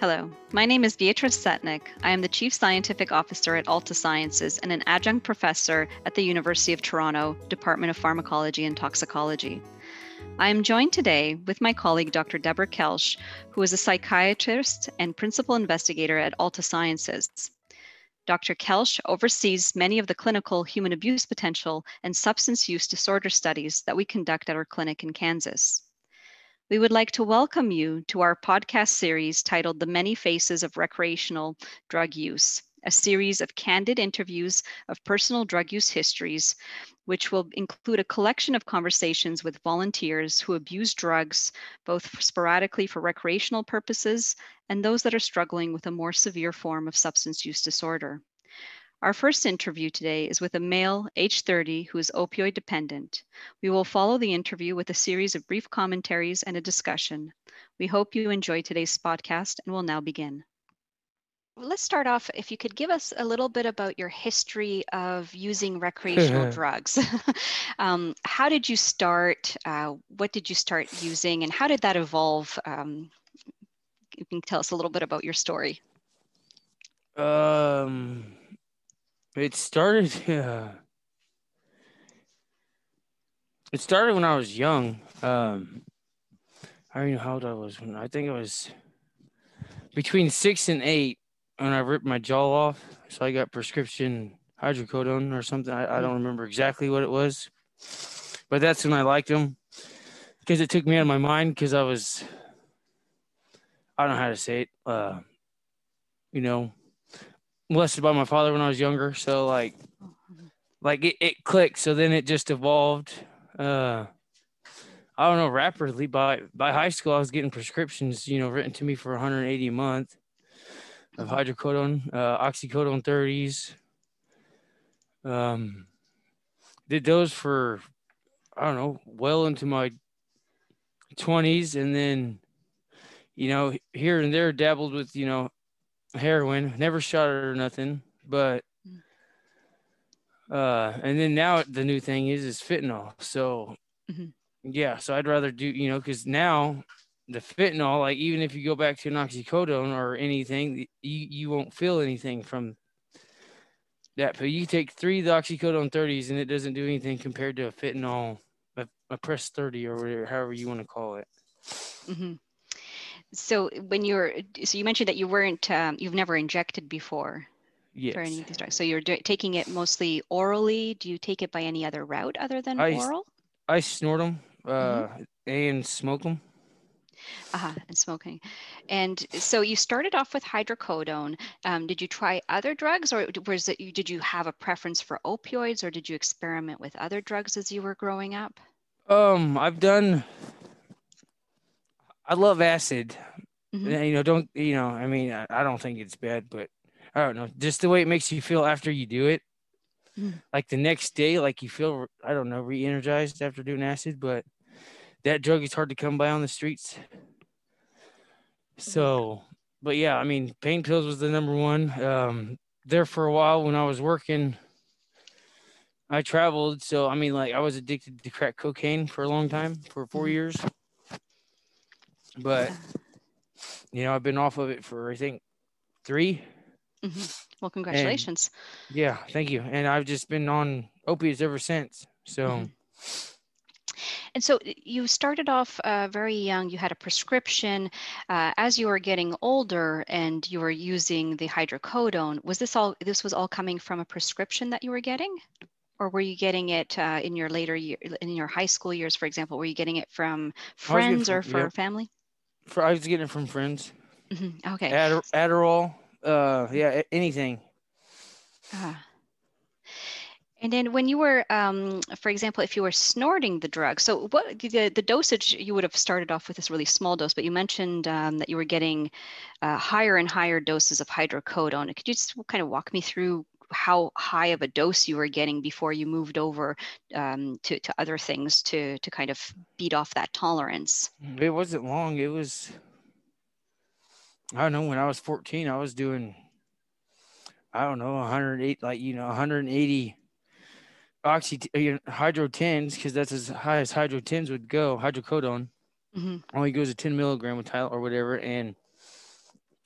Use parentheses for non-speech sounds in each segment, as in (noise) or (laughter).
Hello, my name is Beatrice Setnick. I am the Chief Scientific Officer at Altasciences and an adjunct professor at the University of Toronto, Department of Pharmacology and Toxicology. I am joined today with my colleague, Dr. Deborah Kelsh, who is a psychiatrist and principal investigator at Altasciences. Dr. Kelsh oversees many of the clinical human abuse potential and substance use disorder studies that we conduct at our clinic in Kansas. We would like to welcome you to our podcast series titled The Many Faces of Recreational Drug Use, a series of candid interviews of personal drug use histories, which will include a collection of conversations with volunteers who abuse drugs, both sporadically for recreational purposes and those that are struggling with a more severe form of substance use disorder. Our first interview today is with a male, age 30, who is opioid dependent. We will follow the interview with a series of brief commentaries and a discussion. We hope you enjoy today's podcast and will now begin. Let's start off. If you could give us a little bit about your history of using recreational (laughs) drugs. (laughs) um, how did you start? Uh, what did you start using? And how did that evolve? Um, you can tell us a little bit about your story. Um, it started. (laughs) Yeah. It started when I was young. Um, I don't know how old I was when I think it was between six and eight when I ripped my jaw off. So I got prescription hydrocodone or something. I, I don't remember exactly what it was, but that's when I liked them because it took me out of my mind because I was I don't know how to say it. Uh, you know, molested by my father when I was younger. So like, like it, it clicked. So then it just evolved. Uh, I don't know, rapidly. By by high school, I was getting prescriptions, you know, written to me for 180 a month of hydrocodone, uh, oxycodone 30s. Um, did those for I don't know, well into my 20s, and then, you know, here and there dabbled with, you know, heroin. Never shot it or nothing, but uh, and then now the new thing is is fentanyl. So mm-hmm. yeah, so I'd rather do you know because now the fentanyl, like even if you go back to an oxycodone or anything, you you won't feel anything from that. But you take three of the oxycodone 30s and it doesn't do anything compared to a fentanyl, a, a press 30 or whatever, however you want to call it. Mm-hmm so when you're so you mentioned that you weren't um, you've never injected before yes. for any of these drugs so you're do- taking it mostly orally do you take it by any other route other than I, oral i snort them uh, mm-hmm. and smoke them uh-huh, and smoking. And so you started off with hydrocodone. Um, did you try other drugs, or was it did you have a preference for opioids, or did you experiment with other drugs as you were growing up? Um, I've done I love acid. Mm-hmm. You know, don't you know? I mean, I, I, don't think it's bad, but I don't know. Just the way it makes you feel after you do it, mm-hmm. like the next day, like you feel I don't know, re-energized after doing acid. But that drug is hard to come by on the streets. So, but yeah, I mean, pain pills was the number one. Um, there for a while when I was working. I traveled, so I mean, like I was addicted to crack cocaine for a long time, for 4 mm-hmm. years. But (laughs) you know, I've been off of it for I think 3 mm-hmm. Well, congratulations. And, yeah, thank you. And I've just been on opiates ever since. So. Mm-hmm. And so you started off uh, very young. You had a prescription. Uh, as you were getting older and you were using the hydrocodone, was this all? This was all coming from a prescription that you were getting, or were you getting it uh, in your later year, in your high school years, for example? Were you getting it from friends or for yep. family? For, I was getting it from friends. Mm-hmm. Okay. Adder- Adderall. Uh, yeah, anything. Uh, and then when you were, um, for example, if you were snorting the drug, so what the, the dosage you would have started off with this really small dose, but you mentioned um, that you were getting uh, higher and higher doses of hydrocodone. Could you just kind of walk me through how high of a dose you were getting before you moved over um, to, to other things to, to kind of beat off that tolerance? It wasn't long. It was, I don't know, when I was 14, I was doing, I don't know, 108, like, you know, 180 oxy hydro 10s because that's as high as hydro 10s would go hydrocodone mm-hmm. only goes to 10 milligram with Tylenol or whatever and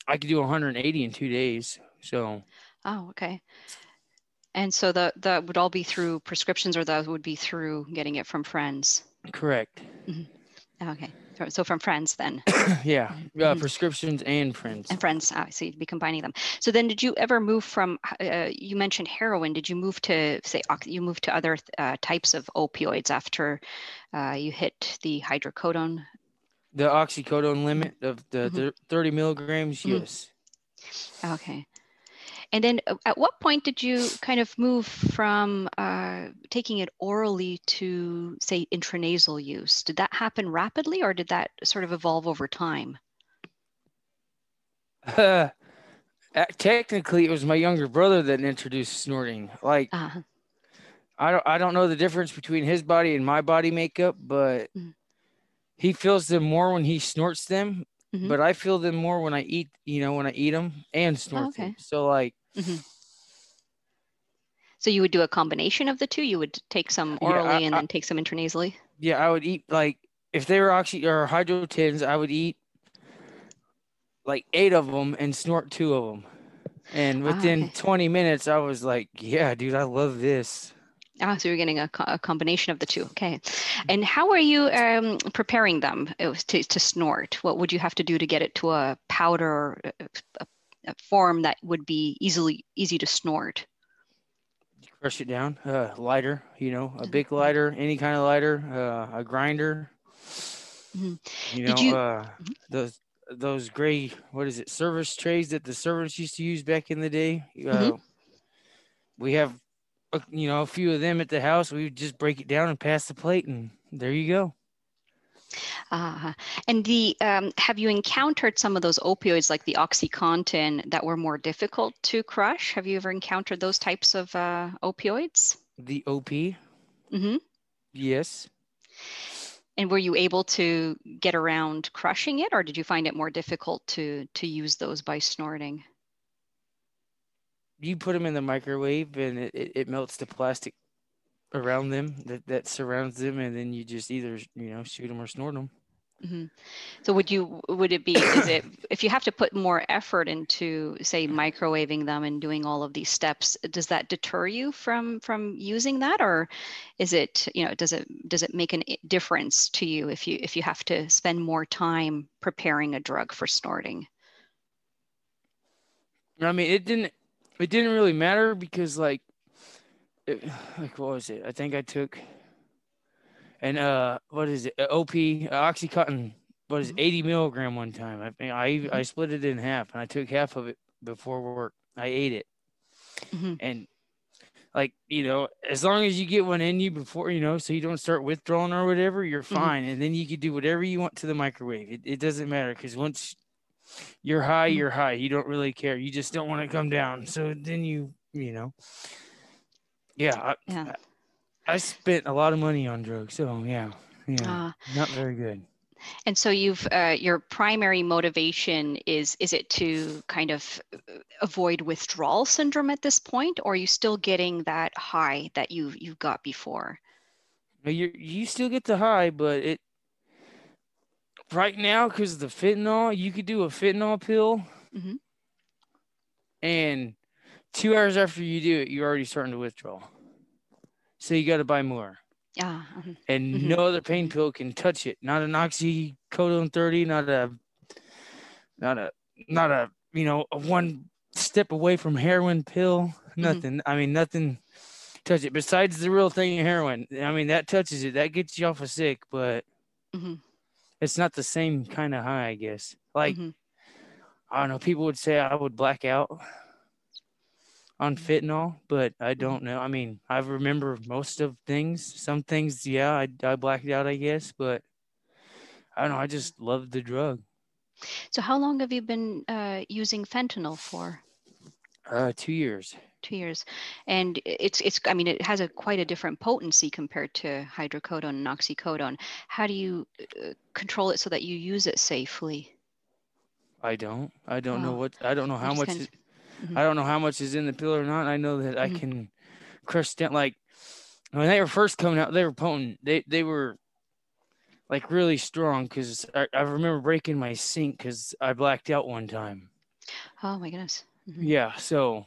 I could do 180 in two days. So Oh, okay. And so the that would all be through prescriptions, or that would be through getting it from friends. correct. Okay, so- so from friends then, (coughs) yeah, uh, Mhm. prescriptions and friends. and friends. Ah, so you'd be combining them. So then, did you ever move from? Uh, you mentioned heroin. Did you move to say you moved to other uh, types of opioids after uh, you hit the hydrocodone? The oxycodone limit of the Mhm. thir- 30 milligrams, Mhm. yes. Okay. And then uh, at what point did you kind of move from uh, taking it orally to, say, intranasal use? Did that happen rapidly or did that sort of evolve over time? Uh, technically, it was my younger brother that introduced snorting. Like, Uh, I don't, I don't know the difference between his body and my body makeup, but Mhm. he feels them more when he snorts them. Mhm. But I feel them more when I eat, you know, when I eat them and snort Oh, okay. them. So, like, so you would do a combination of the two? You would take some Yeah, orally I- and I- then take some intranasally? yeah, I would eat like if they were oxy or hydro tins, I would eat like eight of them and snort two of them. And Ah, within okay. 20 minutes, I was like, yeah, dude, I love this. Ah, so you're getting a, co- a combination of the two. Okay. And how are you um, preparing them uh, to, to snort? What would you have to do to get it to a powder uh, a, a form that would be easily easy to snort? Crush it down. Uh, lighter, you know, a big lighter, any kind of lighter, uh, a grinder. Mhm. You know, you- uh, Mhm. those those gray, what is it, service trays that the servants used to use back in the day. Uh, Mhm. We have, a, you know, a few of them at the house. We would just break it down and pass the plate, and there you go. Ah, and the um, have you encountered some of those opioids like the OxyContin that were more difficult to crush? Have you ever encountered those types of uh, opioids? The OP, hmm yes. And were you able to get around crushing it, or did you find it more difficult to to use those by snorting? You put them in the microwave, and it, it, it melts the plastic around them that, that surrounds them, and then you just either you know shoot them or snort them. hmm So would you would it be is it if you have to put more effort into say microwaving them and doing all of these steps, does that deter you from from using that, or is it you know does it does it make a difference to you if you if you have to spend more time preparing a drug for snorting? I mean, it didn't it didn't really matter because like it, like what was it? I think I took and uh what is it? OP uh, OxyContin. What is it, Mhm. 80 milligram one time? I I I Mhm. split it in half and I took half of it before work. I ate it Mhm. and like you know, as long as you get one in you before you know, so you don't start withdrawing or whatever, you're Mhm. fine. And then you can do whatever you want to the microwave. It it doesn't matter because once you're high, Mhm. you're high. You don't really care. You just don't want to come down. So then you, you know, yeah. I, Yeah. I spent a lot of money on drugs. So yeah, yeah, Uh, not very good. And so you've uh, your primary motivation is is it to kind of uh, avoid withdrawal syndrome at this point, or are you still getting that high that you you got before? You you still get the high, but it right now because of the fentanyl, you could do a fentanyl pill, Mhm. and two hours after you do it, you're already starting to withdraw. So you got to buy more. Ah, mhm. and Mhm. no other pain pill can touch it. Not an oxycodone 30, not a not a not a you know a one step away from heroin pill. Nothing. I mean nothing touch it besides the real thing heroin. I mean that touches it. That gets you off of sick, but Mhm. It's not the same kind of high, I guess. Like Mhm. I don't know, people would say I would black out on fentanyl, but I don't know. I mean, I remember most of things. Some things, yeah, I, I blacked out, I guess, but I don't know. I just love the drug. So how long have you been uh, using fentanyl for? Uh, two years. Two years, and it's it's. I mean, it has a quite a different potency compared to hydrocodone and oxycodone. How do you uh, control it so that you use it safely? I don't. I don't know what. I don't know how much. kind Is, Mhm. I don't know how much is in the pill or not. I know that I Mhm. can crush down. Like when they were first coming out, they were potent. They they were like really strong because I, I remember breaking my sink because I blacked out one time. Oh my goodness. Mm-hmm. Yeah. So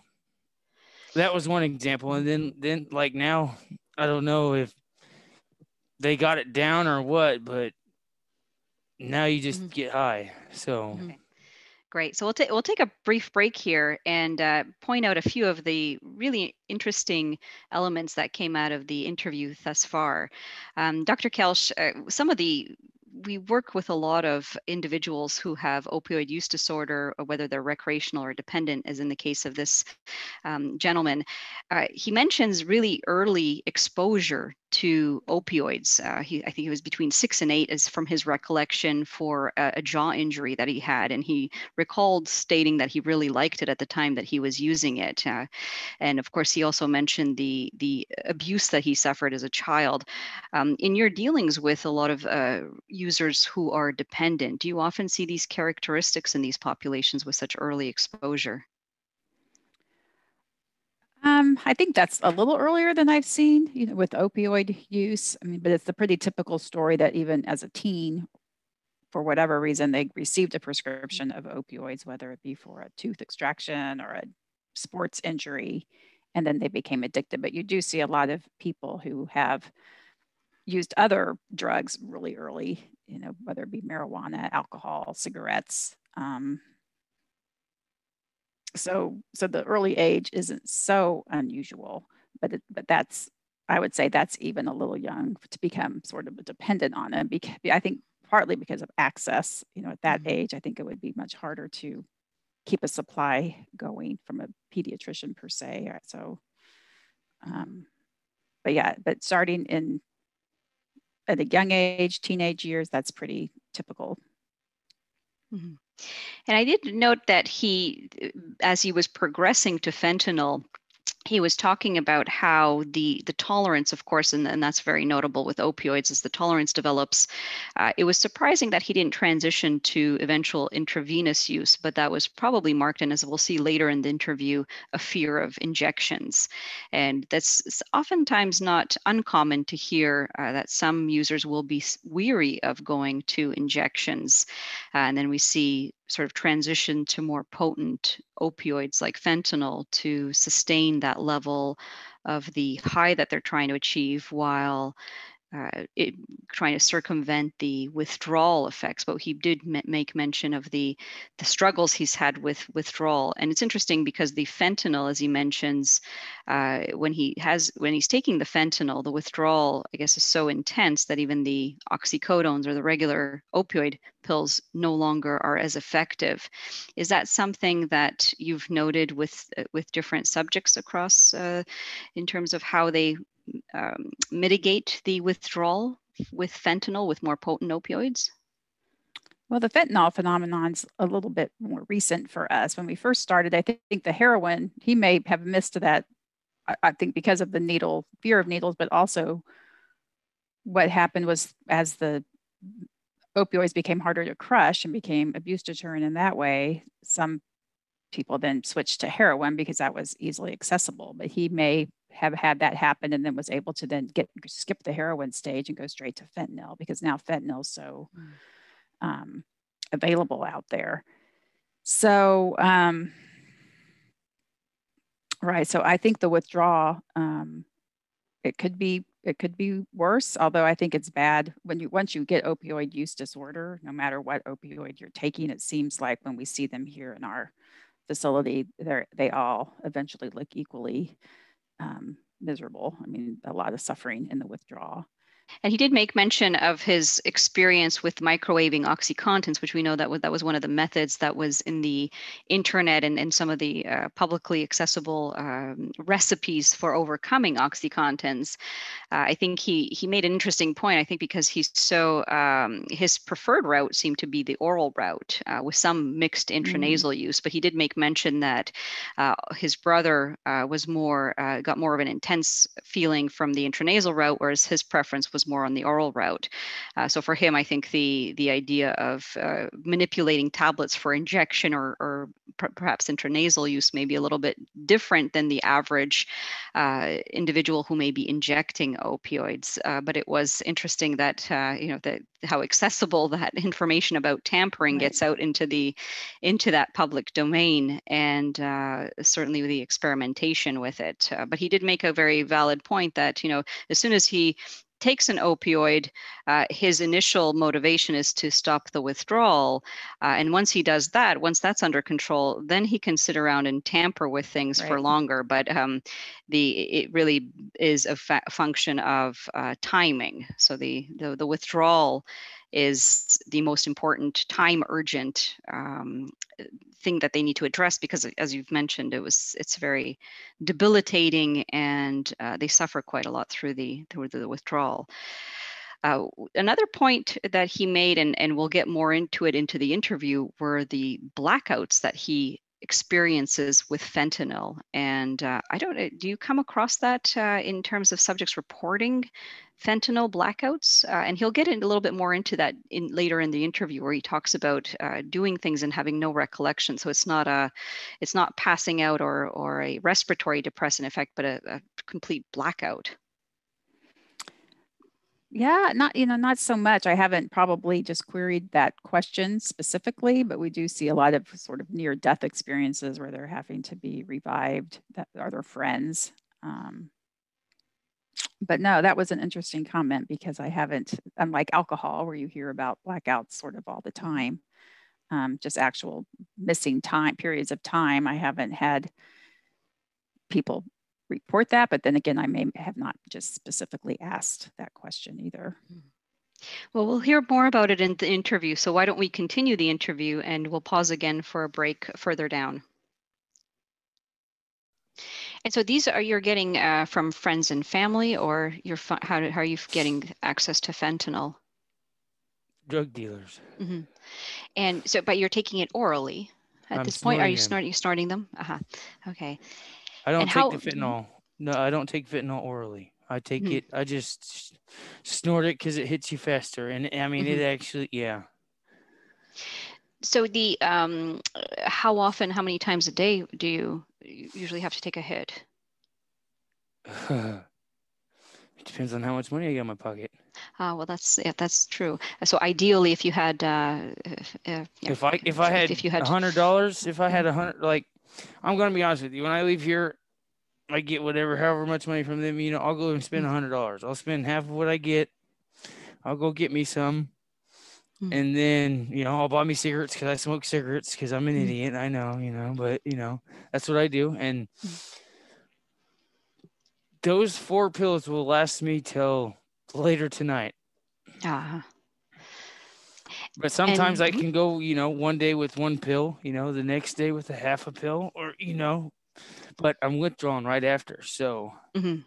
that was one example. And then, then like now, I don't know if they got it down or what, but now you just mm-hmm. get high. So. Great. So we'll take we'll take a brief break here and uh, point out a few of the really interesting elements that came out of the interview thus far. Um, Dr. Kelsh, uh, some of the we work with a lot of individuals who have opioid use disorder, whether they're recreational or dependent, as in the case of this um, gentleman. Uh, he mentions really early exposure to opioids. Uh, he, I think he was between six and eight, as from his recollection, for a, a, jaw injury that he had, and he recalled stating that he really liked it at the time that he was using it. Uh, and of course, he also mentioned the the abuse that he suffered as a child. Um, in your dealings with a lot of uh, users who are dependent, do you often see these characteristics in these populations with such early exposure? Um, I think that's a little earlier than I've seen, you know, with opioid use. I mean, but it's the pretty typical story that even as a teen, for whatever reason, they received a prescription of opioids, whether it be for a tooth extraction or a sports injury, and then they became addicted. But you do see a lot of people who have used other drugs really early, you know, whether it be marijuana, alcohol, cigarettes. Um, so so the early age isn't so unusual but it, but that's i would say that's even a little young to become sort of dependent on it because i think partly because of access you know at that mm-hmm. age i think it would be much harder to keep a supply going from a pediatrician per se so um, but yeah but starting in at a young age teenage years that's pretty typical mm-hmm. And I did note that he, as he was progressing to fentanyl, he was talking about how the the tolerance of course and, and that's very notable with opioids as the tolerance develops. Uh, it was surprising that he didn't transition to eventual intravenous use but that was probably marked in as we'll see later in the interview a fear of injections. And that's oftentimes not uncommon to hear uh, that some users will be weary of going to injections. Uh, and then we see sort of transition to more potent opioids like fentanyl to sustain that level of the high that they're trying to achieve while uh, it, trying to circumvent the withdrawal effects, but he did m- make mention of the the struggles he's had with withdrawal. And it's interesting because the fentanyl, as he mentions, uh, when he has when he's taking the fentanyl, the withdrawal, I guess, is so intense that even the oxycodones or the regular opioid pills no longer are as effective. Is that something that you've noted with uh, with different subjects across uh, in terms of how they um, mitigate the withdrawal with fentanyl with more potent opioids? Well, the fentanyl phenomenon's a little bit more recent for us. When we first started, I think the heroin, he may have missed that, I think because of the needle, fear of needles, but also what happened was as the opioids became harder to crush and became abuse deterrent in that way, some people then switched to heroin because that was easily accessible. But he may have had that happen and then was able to then get skip the heroin stage and go straight to fentanyl because now fentanyl is so mm. um, available out there. So, um, right. So I think the withdrawal, um, it could be it could be worse. Although I think it's bad when you once you get opioid use disorder, no matter what opioid you're taking, it seems like when we see them here in our facility, they they all eventually look equally um, miserable. I mean, a lot of suffering in the withdrawal. And he did make mention of his experience with microwaving OxyContins, which we know that was, that was one of the methods that was in the internet and, and some of the uh, publicly accessible um, recipes for overcoming OxyContins. Uh, I think he he made an interesting point. I think because he's so um, his preferred route seemed to be the oral route uh, with some mixed mm-hmm. intranasal mm-hmm. use. But he did make mention that uh, his brother uh, was more uh, got more of an intense feeling from the intranasal route, whereas his preference was more on the oral route. Uh, so for him, I think the the idea of uh, manipulating tablets for injection or, or perhaps intranasal use may be a little bit different than the average uh, individual who may be injecting opioids. Uh, but it was interesting that uh, you know that how accessible (laughs) that information about tampering right. gets out into the into that public domain and uh, certainly the experimentation with it uh, but he did make a very valid point that you know as soon as he takes an opioid, uh, his initial motivation is to stop the withdrawal. Uh, and once he does that, once that's under control, then he can sit around and tamper with things right. for longer. But um, the it really is a fa- function of uh, timing. So the, the the withdrawal is the most important time urgent um, thing that they need to address because as you've mentioned it was it's very debilitating and uh, they suffer quite a lot through the through the withdrawal uh, another point that he made and, and we'll get more into it into the interview were the blackouts that he experiences with fentanyl. And uh, I don't, uh, do you come across that uh, in terms of subjects reporting fentanyl blackouts? Uh, and he'll get in a little bit more into that in later in the interview where he talks about uh, doing things and having no recollection. So it's not a, it's not passing out or, or a respiratory depressant effect, but a, a complete blackout. Yeah, not you know not so much. I haven't probably just queried that question specifically, but we do see a lot of sort of near death experiences where they're having to be revived. That are their friends. Um, but no, that was an interesting comment because I haven't, unlike alcohol, where you hear about blackouts sort of all the time, um, just actual missing time periods of time. I haven't had people report that. But then again, I may have not just specifically asked that question either. Hmm. Well, we'll hear more about it in the interview. So why don't we continue the interview and we'll pause again for a break further down. And so these are you're getting uh, from friends and family, or you're how, how are you getting access to fentanyl? Drug dealers. Mm-hmm. And so, but you're taking it orally at I'm this point. Are you snorting? snorting them? Uh huh. Okay. I don't and take how, the fentanyl. No, I don't take fentanyl orally. I take mm-hmm. it. I just snort it because it hits you faster, and I mean mm-hmm. it actually. Yeah. So the um, how often, how many times a day do you usually have to take a hit? (laughs) it depends on how much money I got in my pocket. Uh, well, that's yeah, that's true. So ideally, if you had, uh, if, uh, yeah, if I if I had if you had a hundred dollars, if I had a hundred, like I'm gonna be honest with you. When I leave here, I get whatever, however much money from them. You know, I'll go and spend a hundred dollars. I'll spend half of what I get. I'll go get me some, mm. and then you know I'll buy me cigarettes because I smoke cigarettes because I'm an mm. idiot. I know, you know, but you know that's what I do, and mm. those four pills will last me till later tonight. Ah. Uh-huh. But sometimes and, I can go, you know, one day with one pill, you know, the next day with a half a pill, or you know, but I'm withdrawing right after. So. Mm-hmm.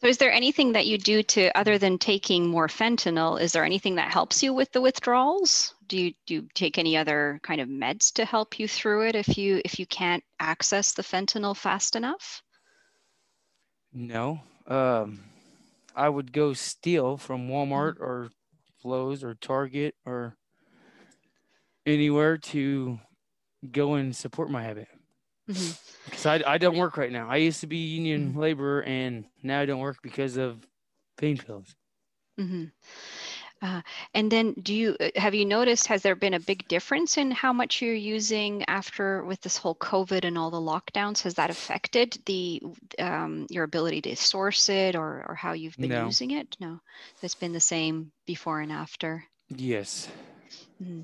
So, is there anything that you do to, other than taking more fentanyl, is there anything that helps you with the withdrawals? Do you do you take any other kind of meds to help you through it if you if you can't access the fentanyl fast enough? No, um, I would go steal from Walmart mm-hmm. or Lowe's or Target or anywhere to go and support my habit. Mm-hmm. Because I, I don't work right now. I used to be union mm-hmm. laborer and now I don't work because of pain pills. Mm-hmm. Uh, and then do you uh, have you noticed has there been a big difference in how much you're using after with this whole covid and all the lockdowns has that affected the um, your ability to source it or or how you've been no. using it no it's been the same before and after yes mm-hmm.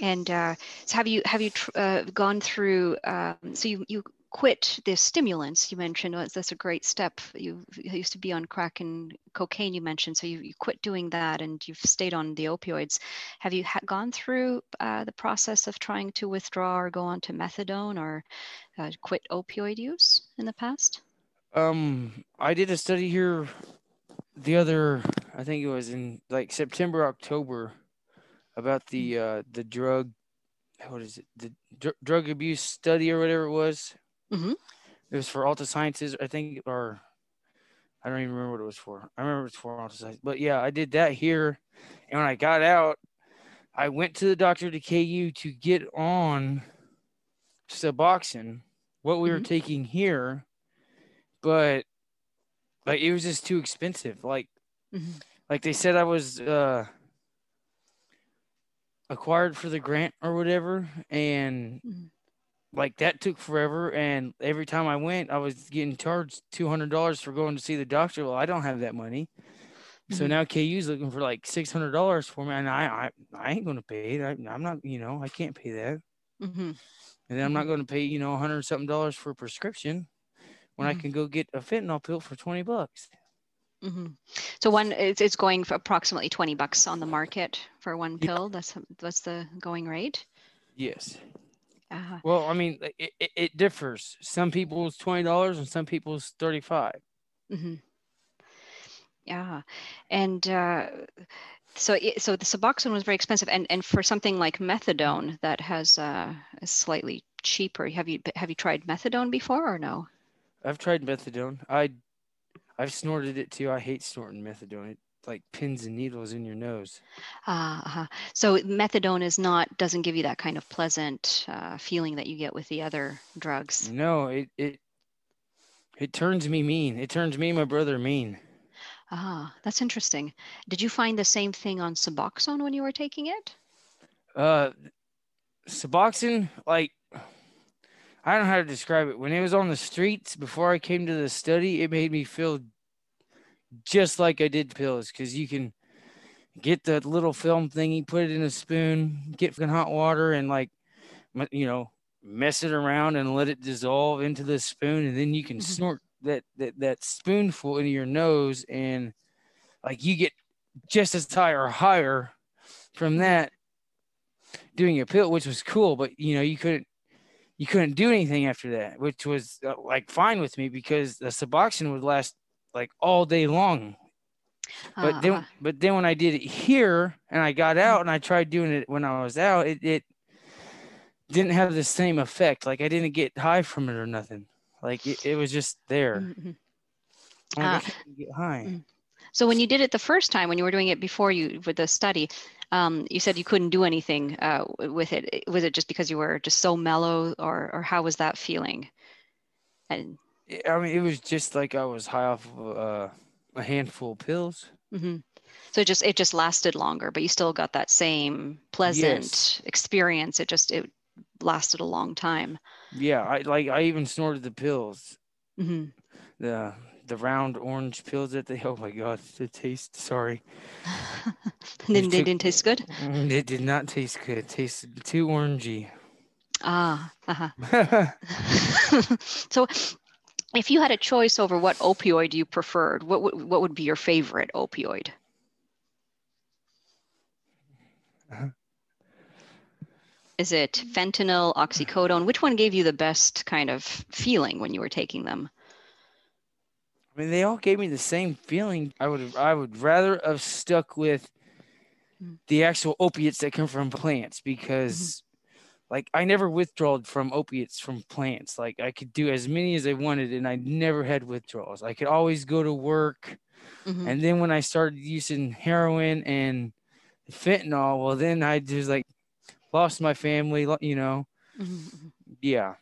And uh, so have you have you uh, gone through um, so you you quit the stimulants you mentioned that's a great step. You, you, used to be on crack and cocaine you mentioned so you, you quit doing that and you've stayed on the opioids. Have you ha- gone through uh, the process of trying to withdraw or go on to methadone or uh, quit opioid use in the past? Um i did a study here the other i think it was in like september october about the mm-hmm. uh the drug what is it the dr- drug abuse study or whatever it was Mm-hmm. It was for Altasciences, I think, or I don't even remember what it was for. I remember it's for Altasciences, but yeah, I did that here, and when I got out, I went to the doctor to KU to get on Suboxone, what we were Mhm. taking here, but like it was just too expensive. Like, Mhm. like they said I was uh acquired for the grant or whatever, and Mhm. like that took forever. And every time I went, I was getting charged two hundred dollars for going to see the doctor. Well, I don't have that money. So Mhm. now KU's looking for like six hundred dollars for me, and I, I I ain't gonna pay it. I, I'm not, you know, I can't pay that. Mhm. And then I'm not going to pay, you know, a hundred something dollars for a prescription when I can go get a fentanyl pill for 20 bucks. Mhm. So one, it's, it's going for approximately 20 bucks on the market for one Yeah. pill. That's that's the going rate. Yes. Uh, Well, I mean, it, it, it differs. Some people's $20 and some people's 35. hmm Yeah, and uh, so it, so the Suboxone was very expensive, and and for something like methadone that has uh, is slightly cheaper. Have you have you tried methadone before or no? I've tried methadone. I, I've snorted it too. I hate snorting methadone. It like pins and needles in your nose. Ah, uh-huh. so methadone is not doesn't give you that kind of pleasant uh, feeling that you get with the other drugs. No, it, it, it turns me mean. It turns me and my brother mean. Ah, that's interesting. Did you find the same thing on Suboxone when you were taking it? Uh, Suboxone, like, I don't know how to describe it. When it was on the streets before I came to the study, it made me feel just like I did pills because you can get the little film thingy, put it in a spoon, get fucking hot water, and like, you know, mess it around and let it dissolve into the spoon, and then you can Mhm. snort that that that spoonful into your nose, and like you get just as high or higher from that doing a pill, which was cool, but you know, you couldn't you couldn't do anything after that, which was uh, like fine with me because the Suboxone would last like all day long. But Ah, then, uh-huh. but then when I did it here and I got out and I tried doing it when I was out, it, it didn't have the same effect. Like I didn't get high from it or nothing. Like it, it was just there. Mhm. I'm like, I Ah, can't get high. mm. So when you did it the first time, when you were doing it before you with the study, um, you said you couldn't do anything uh, with it. Was it just because you were just so mellow, or or how was that feeling? And I mean, it was just like I was high off of uh, a handful of pills. mhm. so it just it just lasted longer, but you still got that same pleasant experience. It just it lasted a long time. Yeah, I like I even snorted the pills. hmm the the round orange pills that they (laughs) oh my god the taste sorry (laughs) didn't they didn't taste good? Mm, it did not taste good it tasted too orangey Ah, uh-huh. (laughs) so if you had a choice over what opioid you preferred, what would what would be your favorite opioid? Uh-huh. Is it fentanyl, oxycodone? Which one gave you the best kind of feeling when you were taking them? I mean they all gave me the same feeling i would i would rather have stuck with Mm. the actual opiates that come from plants because like i never withdrawed from opiates from plants like i could do as many as i wanted and i never had withdrawals i could always go to work Mhm. And then when I started using heroin and fentanyl, well, then I just like lost my family, you know. Mhm, mhm. Yeah.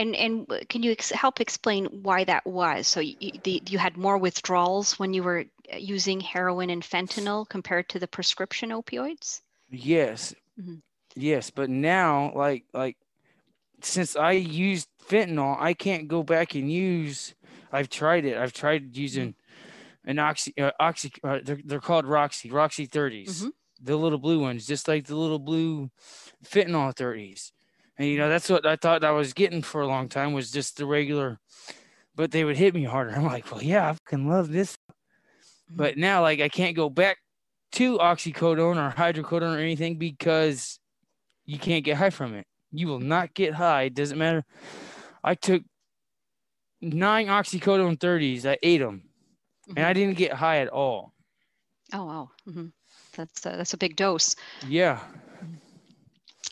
And and can you ex- help explain why that was? So you, the, you had more withdrawals when you were uh, using heroin and fentanyl compared to the prescription opioids? Yes. Mhm. Yes. But now, like, like since I used fentanyl, I can't go back and use. I've tried it. I've tried using an oxy, uh, oxy. Uh, they're, they're called Roxy, Roxy 30s, Mhm. the little blue ones, just like the little blue fentanyl 30s. And you know, that's what I thought I was getting for a long time was just the regular, but they would hit me harder. I'm like, well, yeah, I fucking love this. But now, like, I can't go back to oxycodone or hydrocodone or anything because you can't get high from it. You will not get high. It doesn't matter. I took nine oxycodone 30s. I ate them and I Mhm. didn't get high at all. Oh wow, hmm that's a, that's a big dose. Yeah.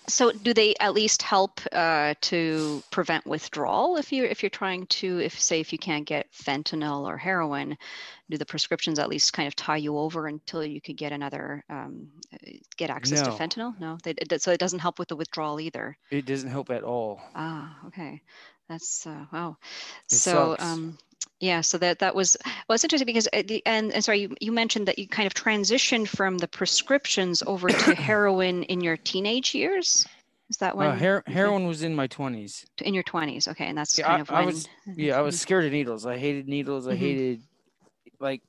So, do they at least help uh, to prevent withdrawal if you if you're trying to if say if you can't get fentanyl or heroin, do the prescriptions at least kind of tie you over until you could get another um, get access to fentanyl? No, they, so it doesn't help with the withdrawal either. It doesn't help at all. Ah, okay. That's uh, wow. It so, sucks. um, yeah, so that that was well, it's interesting because at the and, and sorry, you, you mentioned that you kind of transitioned from the prescriptions over to (coughs) heroin in your teenage years. Is that when Uh, her- heroin was in my 20s. in your twenties? Okay, and that's Yeah, kind I- of I when. was- Yeah, I was Mhm. scared of needles. I hated needles. I Mhm. hated like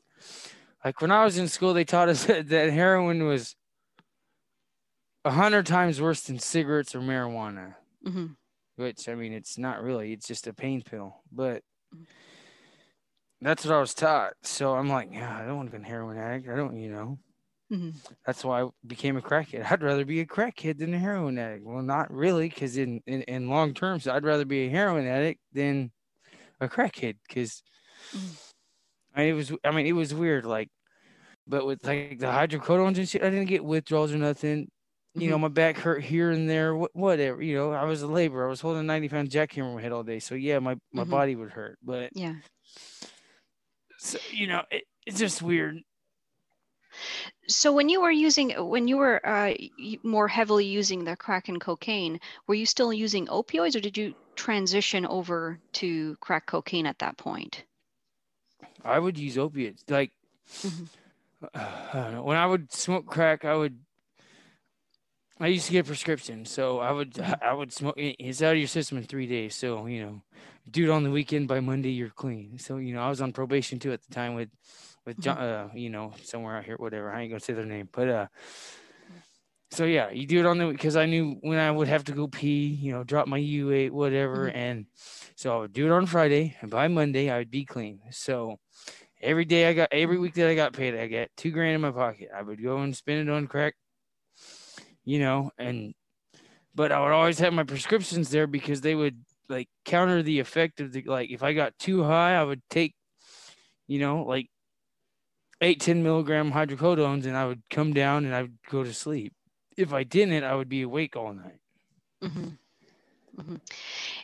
like when I was in school they taught us that, (laughs) that heroin was a hundred times worse than cigarettes or marijuana. Mhm. Which I mean it's not really, it's just a pain pill. But Mhm. That's what I was taught. So I'm like, yeah, I don't want to be a heroin addict. I don't, you know. Mhm. That's why I became a crackhead. I'd rather be a crackhead than a heroin addict. Well, not really, because in, in, in long terms, I'd rather be a heroin addict than a crackhead. Because Mm. I mean, it was, I mean, it was weird. Like, but with like the hydrocodones and shit, I didn't get withdrawals or nothing. You know, my back hurt here and there, wh- whatever. You know, I was a laborer. I was holding a 90 pound jackhammer in my head all day. So yeah, my, my Mhm. body would hurt. But, Yeah. So, you know, it, it's just weird. So when you were using, when you were uh, more heavily using the crack and cocaine, were you still using opioids, or did you transition over to crack cocaine at that point? I would use opiates. Like, Mhm. (sighs) I don't know. When I would smoke crack, I would. I used to get prescriptions, so I would Mhm. I would smoke. It's out of your system in three days. So you know, do it on the weekend. By Monday, you're clean. So you know, I was on probation too at the time with with John. Uh, you know, somewhere out here, whatever. I ain't gonna say their name, but uh. So yeah, you do it on the because I knew when I would have to go pee, you know, drop my U eight, whatever, Mhm. and so I would do it on Friday, and by Monday I would be clean. So every day I got every week that I got paid, I got two grand in my pocket. I would go and spend it on crack, you know, and but I would always have my prescriptions there because they would like counter the effect of the like if I got too high, I would take, you know, like eight, 10 milligram hydrocodones and I would come down and I would go to sleep. If I didn't, I would be awake all night. hmm hmm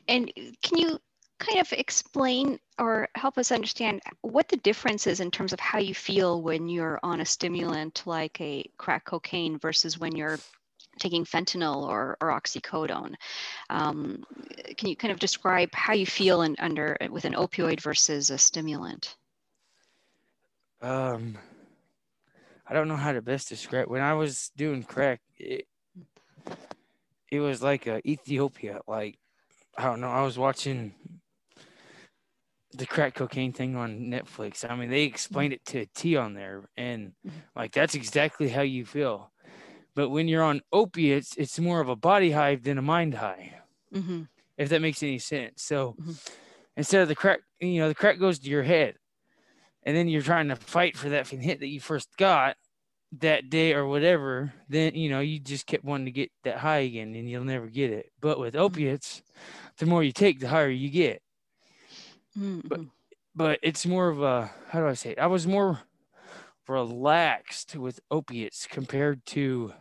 And can you kind of explain or help us understand what the difference is in terms of how you feel when you're on a stimulant like a crack cocaine versus when you're taking fentanyl or, or oxycodone? Um, can you kind of describe how you feel in, under with an opioid versus a stimulant? Um, I don't know how to best describe. When I was doing crack, it, it was like uh, Ethiopia. Like I don't know. I was watching the crack cocaine thing on Netflix. I mean, they explained it to a T on there, and Mhm. like that's exactly how you feel. But when you're on opiates, it's more of a body high than a mind high hmm if that makes any sense. So Mhm. instead of the crack, you know, the crack goes to your head, and then you're trying to fight for that hit that you first got that day or whatever. Then you know you just kept wanting to get that high again, and you'll never get it. But with opiates, the more you take, the higher you get. hmm But it's more of a how do I say? It? I was more relaxed with opiates compared to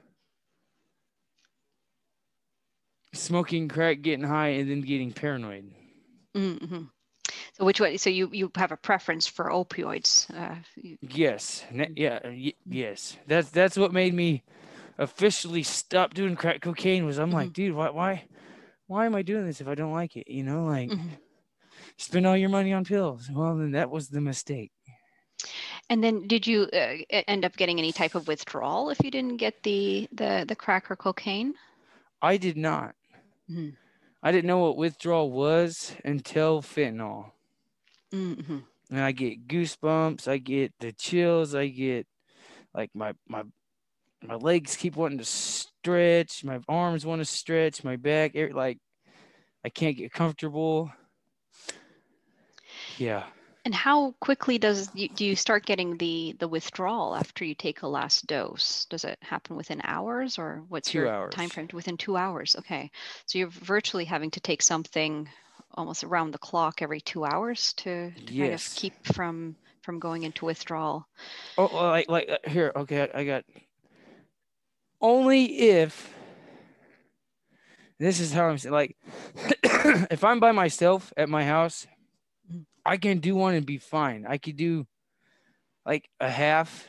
smoking crack, getting high, and then getting paranoid. hmm So which way? So you you have a preference for opioids? Uh, you- Yes. ne- Yeah. y- yes. That's that's what made me officially stop doing crack cocaine. Was I'm like, dude, why why why am I doing this if I don't like it? You know, like Mhm. spend all your money on pills. Well, then that was the mistake. And then, did you uh, end up getting any type of withdrawal if you didn't get the the the crack or cocaine? I did not. Mhm. I didn't know what withdrawal was until fentanyl. Mm-hmm. And I get goosebumps. I get the chills. I get like my my my legs keep wanting to stretch. My arms want to stretch. My back, like I can't get comfortable. Yeah, And how quickly does you, do you start getting the the withdrawal after you take a last dose? Does it happen within hours or what's Two your hours. time frame? Within two hours. Okay, so you're virtually having to take something almost around the clock every two hours to, to kind of keep from from going into withdrawal. Oh, like like uh, here. Okay, I, I got only if this is how I'm saying. Like, (coughs) if I'm by myself at my house. I can do one and be fine. I could do like a half.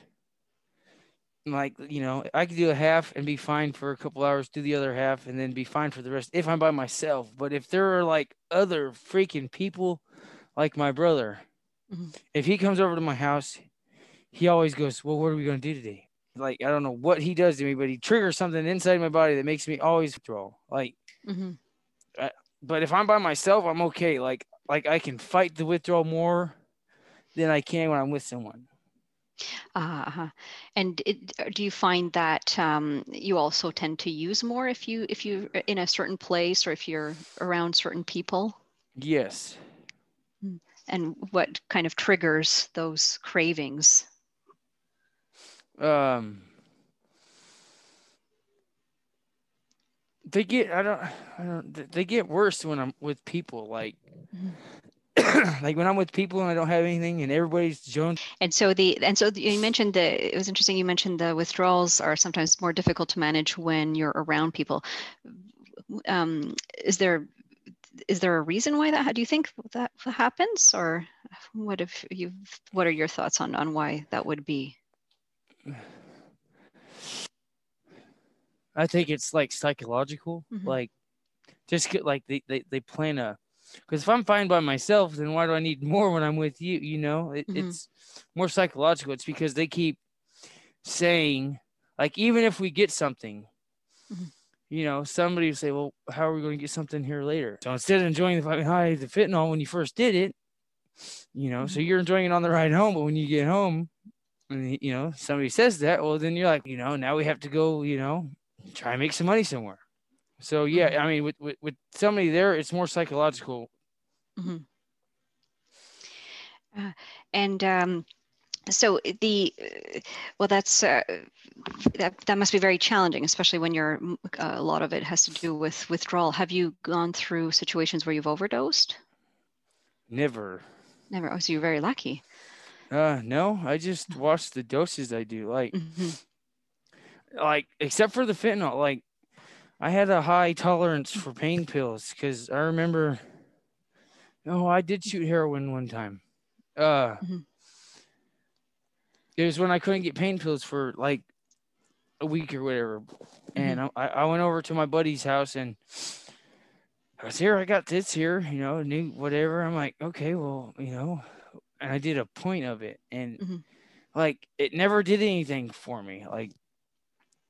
Like you know, I could do a half and be fine for a couple hours. Do the other half and then be fine for the rest if I'm by myself. But if there are like other freaking people, like my brother, Mhm. if he comes over to my house, he always goes, "Well, what are we gonna do today?" Like I don't know what he does to me, but he triggers something inside my body that makes me always withdraw. Like hmm but if I'm by myself, I'm okay. Like like I can fight the withdrawal more than I can when I'm with someone. Uh-huh. And it, do you find that um, you also tend to use more if you if you're in a certain place or if you're around certain people? Yes. And what kind of triggers those cravings? Um they get I don't I don't they get worse when I'm with people like (clears throat) like when I'm with people and I don't have anything and everybody's jones And so the and so the, you mentioned the it was interesting you mentioned the withdrawals are sometimes more difficult to manage when you're around people. Um, is there is there a reason why that do you think that happens or what if you what are your thoughts on on why that would be? (sighs) I think it's like psychological, Mhm. like just get, like they, they they plan a because if I'm fine by myself, then why do I need more when I'm with you? You know, it, Mhm. it's more psychological. It's because they keep saying like even if we get something, Mhm. you know, somebody will say, well, how are we going to get something here later? So instead of enjoying the fucking high the fentanyl when you first did it, you know, so you're enjoying it on the ride home, but when you get home. And you know, somebody says that, well, then you're like, you know, now we have to go, you know, try and make some money somewhere. So yeah, I mean, with, with with somebody there, it's more psychological. And um, so the uh, well, that's uh, that that must be very challenging, especially when you're uh, a lot of it has to do with withdrawal. Have you gone through situations where you've overdosed? Never. Never. Oh, so you're very lucky. Uh, no, I just watch the doses I do. Like, Mhm. Like except for the fentanyl, like I had a high tolerance for pain pills because I remember. Oh, I did shoot heroin one time. Uh, Mhm. it was when I couldn't get pain pills for like a week or whatever, and I, I went over to my buddy's house and I was here. I got this here, you know, new whatever. I'm like, okay, well, you know, and I did a point of it, and Mhm. like it never did anything for me, like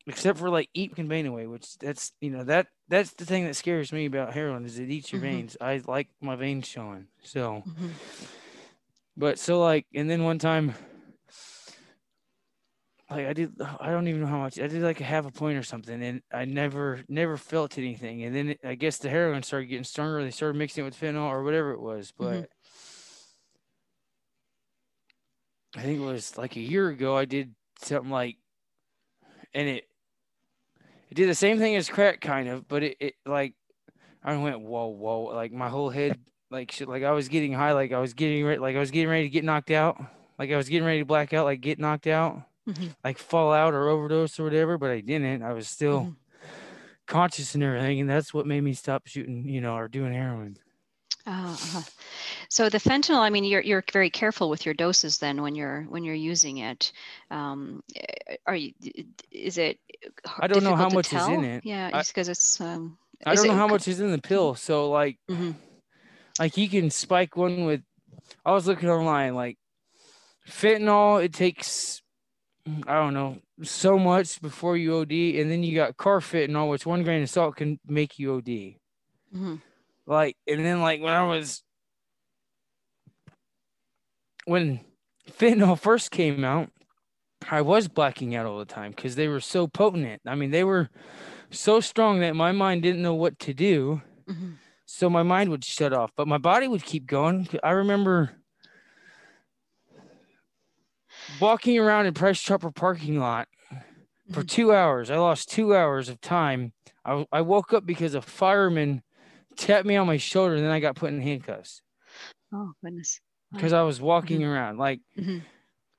except for like eat away, which that's you know that that's the thing that scares me about heroin is it eats your Mhm. veins. I like my veins showing, so. Mhm. But so like, and then one time, like I did, I don't even know how much I did, like a half a point or something, and I never, never felt anything. And then it, I guess the heroin started getting stronger. They started mixing it with fentanyl or whatever it was. But Mhm. I think it was like a year ago. I did something like, and it, it did the same thing as crack, kind of, but it, it like, I went whoa, whoa, like my whole head like shit, like I was getting high, like I was getting ready, like I was getting ready to get knocked out, like I was getting ready to black out, like get knocked out, Mhm. like fall out or overdose or whatever. But I didn't. I was still Mhm. conscious and everything, and that's what made me stop shooting, you know, or doing heroin. Ah, uh-huh. So the fentanyl, I mean, you're you're very careful with your doses then when you're when you're using it. Um, eh, are you? Is it? I don't know how much is in it. Yeah, I- just because it's. Um, I don't know it- how much is in the pill, so like, Mhm. like you can spike one with. I was looking online, like fentanyl. It takes, I don't know, so much before you OD, and then you got carfentanil, which one grain of salt can make you OD. Mhm. Like and then like when I was when fentanyl first came out, I was blacking out all the time because they were so potent. I mean, they were so strong that my mind didn't know what to do. Mhm. So my mind would shut off, but my body would keep going. I remember walking around in Price Chopper parking lot for Mhm. two hours. I lost two hours of time. I, I woke up because a fireman tapped me on my shoulder and then I got put in handcuffs Oh goodness. because I was walking around. Like Mhm.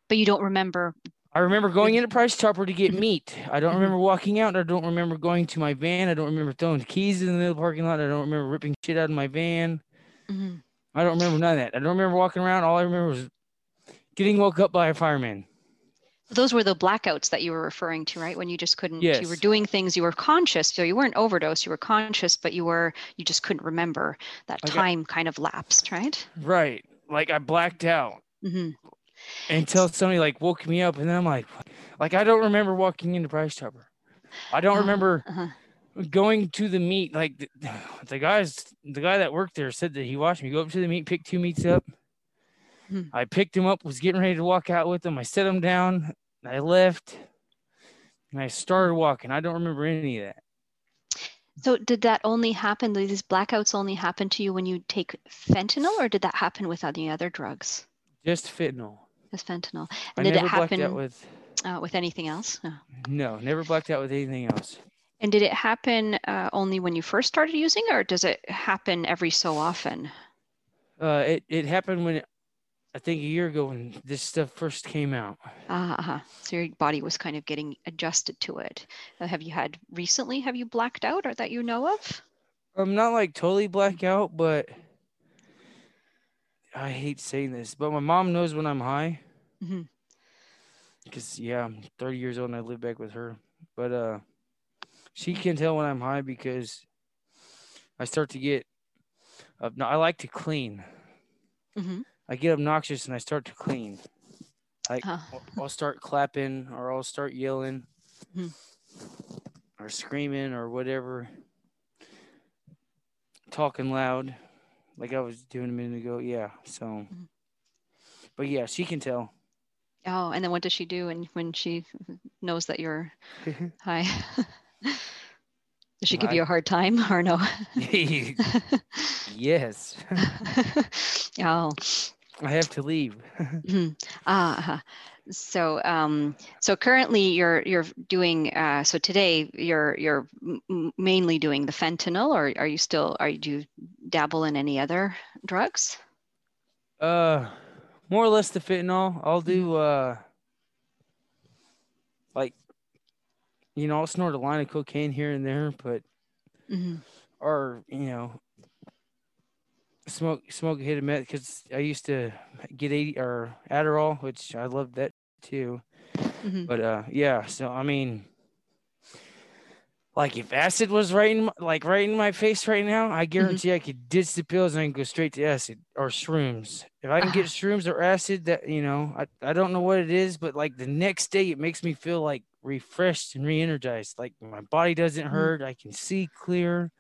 But you don't remember. I remember going into Price Chopper to get meat. I don't remember walking out. I don't remember going to my van. I don't remember throwing keys in the middle parking lot. I don't remember ripping shit out of my van. hmm I don't remember none of that. I don't remember walking around. All I remember was getting woke up by a fireman. Those were the blackouts that you were referring to, right? When you just couldn't, yes. you were doing things, you were conscious. So you weren't overdose, you were conscious, but you were, you just couldn't remember. That I got- time kind of lapsed, right? Right. Like I blacked out hmm until somebody like woke me up, and then I'm like, like I don't remember walking into Price Chopper. I don't Oh, remember uh-huh. going to the meet. Like the, (sighs) the guys, the guy that worked there said that he watched me go up to the meet, pick two meats up. Hmm. I picked him up, was getting ready to walk out with him. I set him down. I left, and I started walking. I don't remember any of that. So did that only happen, these blackouts only happen to you when you take fentanyl, or did that happen with any other drugs? Just fentanyl. As fentanyl. I did it happen with. uh, with anything else? No. No, never blacked out with anything else. And did it happen uh, only when you first started using, or does it happen every so often? Uh, it it happened when I think a year ago when this stuff first came out. Uh-huh. So your body was kind of getting adjusted to it. Uh, have you had recently? Have you blacked out, or that you know of? I'm not like totally blacked out, but I hate saying this, but my mom knows when I'm high. Because yeah, I'm 30 years old and I live back with her. But uh, she can tell when I'm high because I start to get. No, I like to clean. hmm I get obnoxious and I start to clean. Like Uh, I'll- start clapping or I'll start yelling Mhm. or screaming or whatever. Talking loud, like I was doing a minute ago. Yeah. So, but yeah, she can tell. oh, and then what does she do when when she knows that you're (laughs) high? does she give I- you a hard time, or no? (laughs) yes, (laughs) oh. I have to leave. (laughs) Uh-huh. so um, so currently you're you're doing uh, so today you're you're m- mainly doing the fentanyl, or are you still are you do you dabble in any other drugs? Uh, more or less the fentanyl. I'll do uh, like, you know, I'll snort a line of cocaine here and there, but hmm or you know smoke smoke hit a meth because I used to get 80 or Adderall, which I loved that too. hmm But uh, yeah. So I mean, like if acid was right in my, like right in my face right now, I guarantee I could ditch the pills and I can go straight to acid or shrooms. If I can get shrooms or acid, that you know, I I don't know what it is, but like the next day it makes me feel like refreshed and re-energized. Like my body doesn't Mhm. hurt. I can see clear.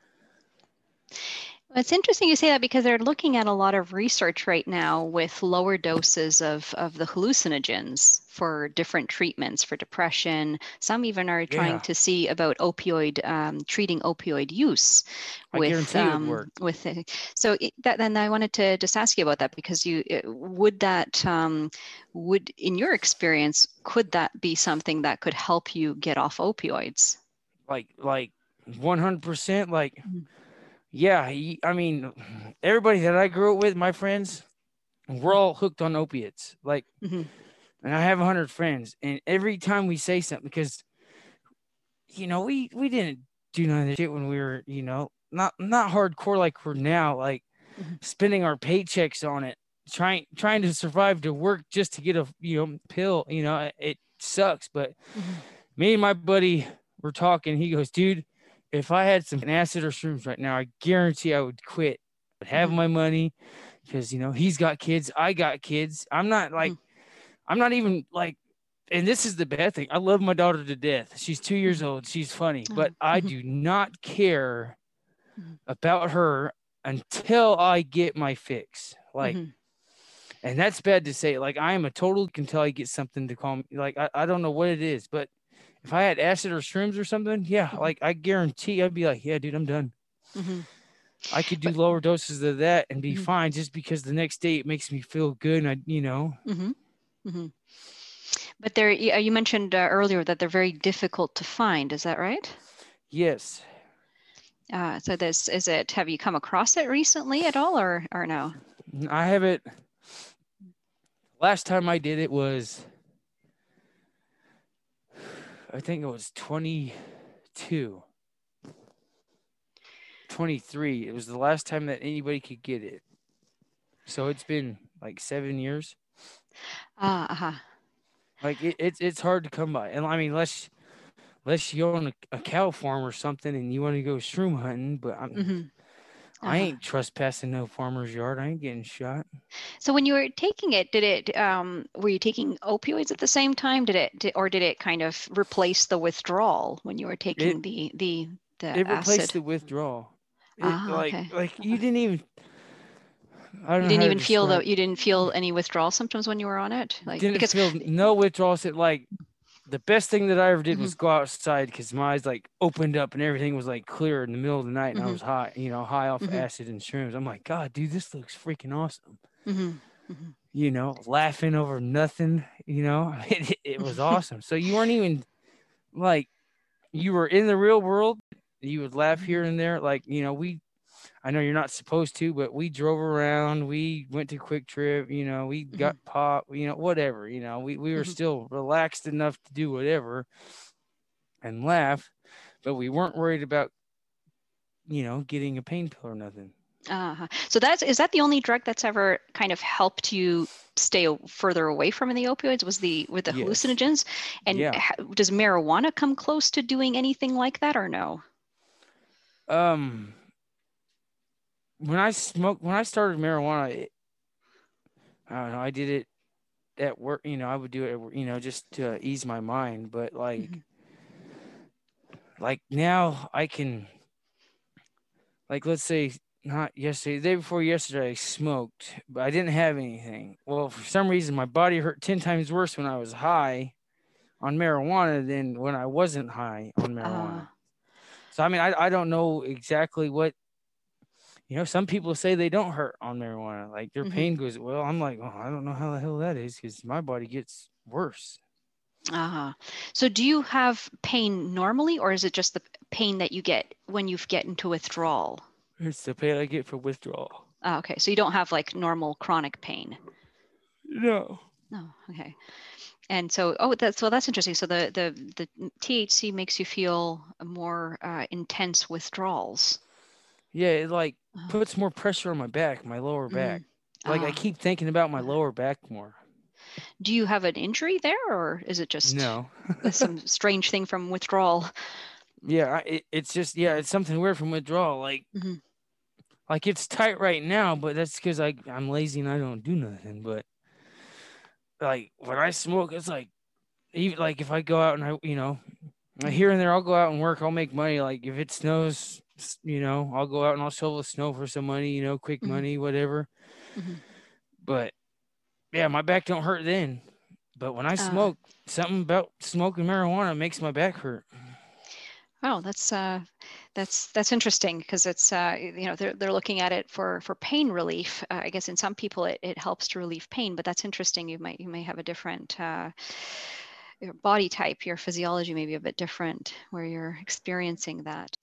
It's interesting you say that because they're looking at a lot of research right now with lower doses of, of the hallucinogens for different treatments for depression. Some even are trying Yeah. to see about opioid um, treating opioid use I with guarantee it would um, with so it, that then I wanted to just ask you about that because you would that um, would in your experience could that be something that could help you get off opioids? like like 100% like Mhm. Yeah I mean everybody that i grew up with my friends we're all hooked on opiates like Mhm. and i have a 100 friends and every time we say something because you know we we didn't do none of this shit when we were you know not not hardcore like we're now like Mhm. spending our paychecks on it trying trying to survive to work just to get a you know pill you know it, it sucks but Mhm. me and my buddy were talking. He goes, dude, if I had some acid or shrooms right now, I guarantee I would quit. I'd have Mhm. my money because you know he's got kids, I got kids. I'm not like, mm. I'm not even like, and this is the bad thing. I love my daughter to death. She's two years mm-hmm. old. She's funny, mm-hmm. but I Mhm. do not care mm-hmm. about her until I get my fix. Like, and that's bad to say. Like I am a total until I get something to call me. Like I, I don't know what it is, but if I had acid or shrooms or something, yeah, Mhm. like I guarantee I'd be like, yeah, dude, I'm done. Mhm. I could do But- lower doses of that and be Mhm. fine just because the next day it makes me feel good. And I, you know, hmm hmm But there, you you mentioned uh, earlier that they're very difficult to find. Is that right? yes, Uh, so this is it. Have you come across it recently at all, or or no? I have it. Last time I did it was I think it was 22. 23. It was the last time that anybody could get it. So it's been like seven years. Ah, uh-huh. Like it, it's it's hard to come by, and I mean, unless unless you own a, a cow farm or something and you want to go shroom hunting, but I'm, I Uh-huh. ain't trespassing no farmer's yard. I ain't getting shot. So when you were taking it, did it um were you taking opioids at the same time? Did it did, or did it kind of replace the withdrawal when you were taking the the the It replaced the withdrawal. It, Ah, like okay. like you didn't even. I don't You didn't even feel the you didn't feel any withdrawal symptoms when you were on it, like didn't because feel no withdrawals. It like the best thing that I ever did was Mm-hmm. go outside because my eyes like opened up and everything was like clear in the middle of the night and I Mhm. was high, you know, high off Mhm. acid and shrooms. I'm like, God, dude, this looks freaking awesome. Mhm. You know, laughing over nothing. You know, (laughs) it, it was (laughs) awesome. So you weren't even like you were in the real world. You would laugh here Mm-hmm. and there. Like you know, we. I know you're not supposed to, but we drove around. We went to QuikTrip. You know, we Mm-hmm. got pop. You know, whatever. You know, we we were Mhm. still relaxed enough to do whatever and laugh, but we weren't worried about you know getting a pain pill or nothing. Uh-huh. So that's is that the only drug that's ever kind of helped you stay further away from the opioids? Was the with the Yes. hallucinogens? And Yeah. ha- does marijuana come close to doing anything like that or no? Um, when I smoked, when I started marijuana, it, I don't know. I did it at work. You know, I would do it. Work, you know, just to ease my mind. But like, Mhm. like now I can. Like, let's say not yesterday, the day before yesterday, I smoked, but I didn't have anything. Well, for some reason, my body hurt ten times worse when I was high on marijuana than when I wasn't high on marijuana. Uh, So I mean, I I don't know exactly what. You know, some people say they don't hurt on marijuana, like their Mhm. pain goes. Well, I'm like, oh, I don't know how the hell that is because my body gets worse. uh-huh. So do you have pain normally, or is it just the pain that you get when you get into withdrawal? It's the pain I get for withdrawal. Ah, okay, so you don't have like normal chronic pain. No. Oh, okay. And so, oh, that's well, that's interesting. So the the the THC makes you feel more uh, intense withdrawals. Yeah, it like puts more pressure on my back, my lower back. Like I Ah. keep thinking about my lower back more. Do you have an injury there, or is it just No. (laughs) some strange thing from withdrawal? Yeah, I, it, it's just yeah, it's something weird from withdrawal. Like, Mhm. like it's tight right now, but that's because I I'm lazy and I don't do nothing. But like when I smoke, it's like even like if I go out and I you know Mm-hmm. here and there I'll go out and work. I'll make money. Like if it snows, you know, I'll go out and I'll shovel snow for some money. You know, quick Mhm. money, whatever. Mhm. But yeah, my back don't hurt then. But when I Ah. smoke, something about smoking marijuana makes my back hurt. Oh, that's uh, that's that's interesting because it's uh, you know they're they're looking at it for for pain relief. Uh, I guess in some people it, it helps to relieve pain, but that's interesting. You might you may have a different uh, your body type, your physiology may be a bit different where you're experiencing that.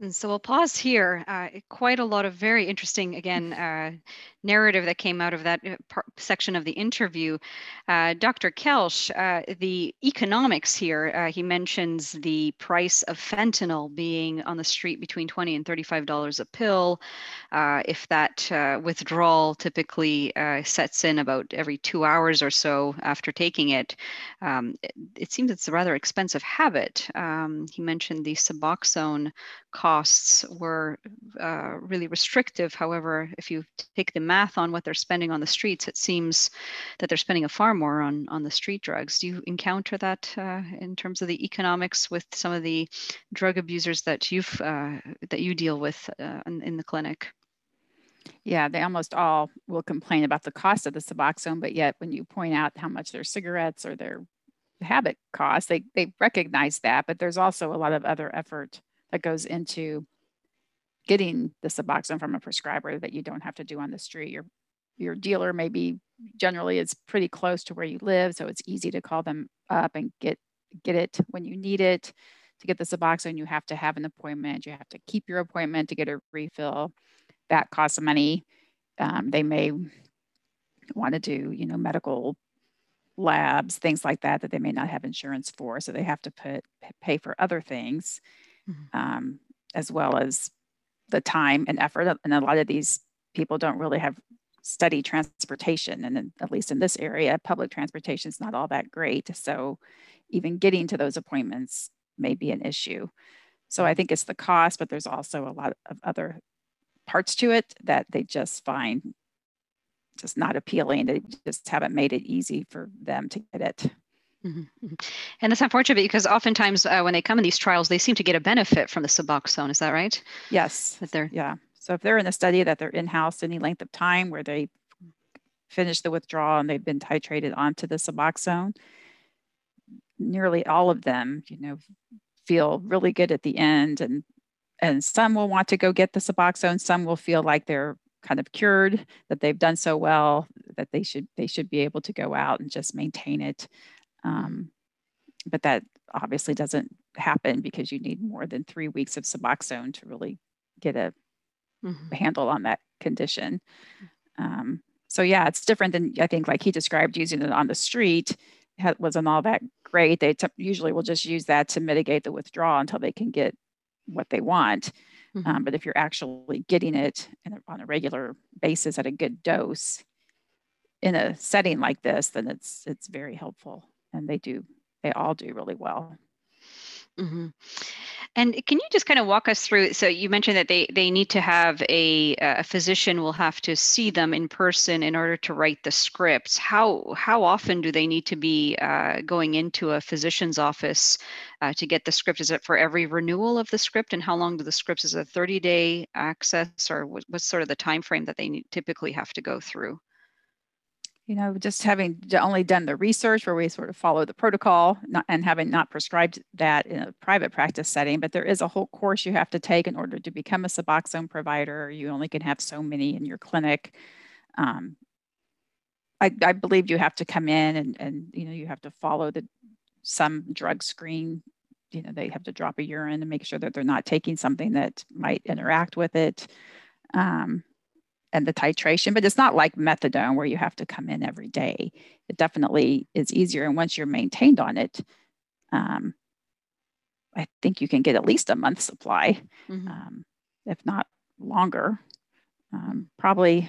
And so we'll pause here. Uh, quite a lot of very interesting, again, uh, narrative that came out of that par- section of the interview. Uh, Dr. Kelsh, uh, the economics here, uh, he mentions the price of fentanyl being on the street between 20 and $35 a pill. Uh, if that withdrawal typically sets in about every two hours or so after taking it, um, it, it seems it's a rather expensive habit. Um, he mentioned the Suboxone costs were uh, really restrictive. However, if you take the math on what they're spending on the streets, it seems that they're spending a far more on, on the street drugs. Do you encounter that uh, in terms of the economics with some of the drug abusers that you've uh, that you deal with uh, in, in the clinic? Yeah, they almost all will complain about the cost of the Suboxone, but yet when you point out how much their cigarettes or their habit cost, they they recognize that. But there's also a lot of other effort that goes into getting the Suboxone from a prescriber that you don't have to do on the street. Your your dealer maybe generally is pretty close to where you live, so it's easy to call them up and get get it when you need it. To get the Suboxone, you have to have an appointment. You have to keep your appointment to get a refill. That costs money. Um, they may want to do, you know, medical labs, things like that, that they may not have insurance for. So they have to put pay for other things, mm-hmm. um, as well as the time and effort. And a lot of these people don't really have steady transportation. And at least in this area, public transportation is not all that great. So even getting to those appointments may be an issue. So I think it's the cost, but there's also a lot of other parts to it that they just find just not appealing. They just haven't made it easy for them to get it. Mm-hmm. And that's unfortunate because oftentimes uh, when they come in these trials, they seem to get a benefit from the Suboxone. Is that right? Yes. That they're yeah. So if they're in a study that they're in-house any length of time where they finish the withdrawal and they've been titrated onto the Suboxone, nearly all of them, you know, feel really good at the end and and some will want to go get the Suboxone, some will feel like they're kind of cured, that they've done so well that they should they should be able to go out and just maintain it. Um, but that obviously doesn't happen because you need more than three weeks of Suboxone to really get a mm-hmm. handle on that condition. Um, so yeah, it's different than I think like he described using it on the street wasn't all that great. They t- usually will just use that to mitigate the withdrawal until they can get what they want. Mm-hmm. Um, but if you're actually getting it a, on a regular basis at a good dose in a setting like this, then it's it's very helpful, and they do they all do really well. Mm-hmm. And can you just kind of walk us through? So you mentioned that they they need to have a a physician will have to see them in person in order to write the scripts. How how often do they need to be uh, going into a physician's office uh, to get the script? Is it for every renewal of the script? And how long do the scripts? Is a thirty day access, or what's sort of the time frame that they need, typically have to go through? You know, just having only done the research where we sort of follow the protocol not, and having not prescribed that in a private practice setting, but there is a whole course you have to take in order to become a Suboxone provider. You only can have so many in your clinic. Um, I, I believe you have to come in and, and, you know, you have to follow the some drug screen. You know, they have to drop a urine and make sure that they're not taking something that might interact with it. Um, and the titration, but it's not like methadone where you have to come in every day. It definitely is easier. And once you're maintained on it, um, I think you can get at least a month supply, mm-hmm. um, if not longer. Um, probably,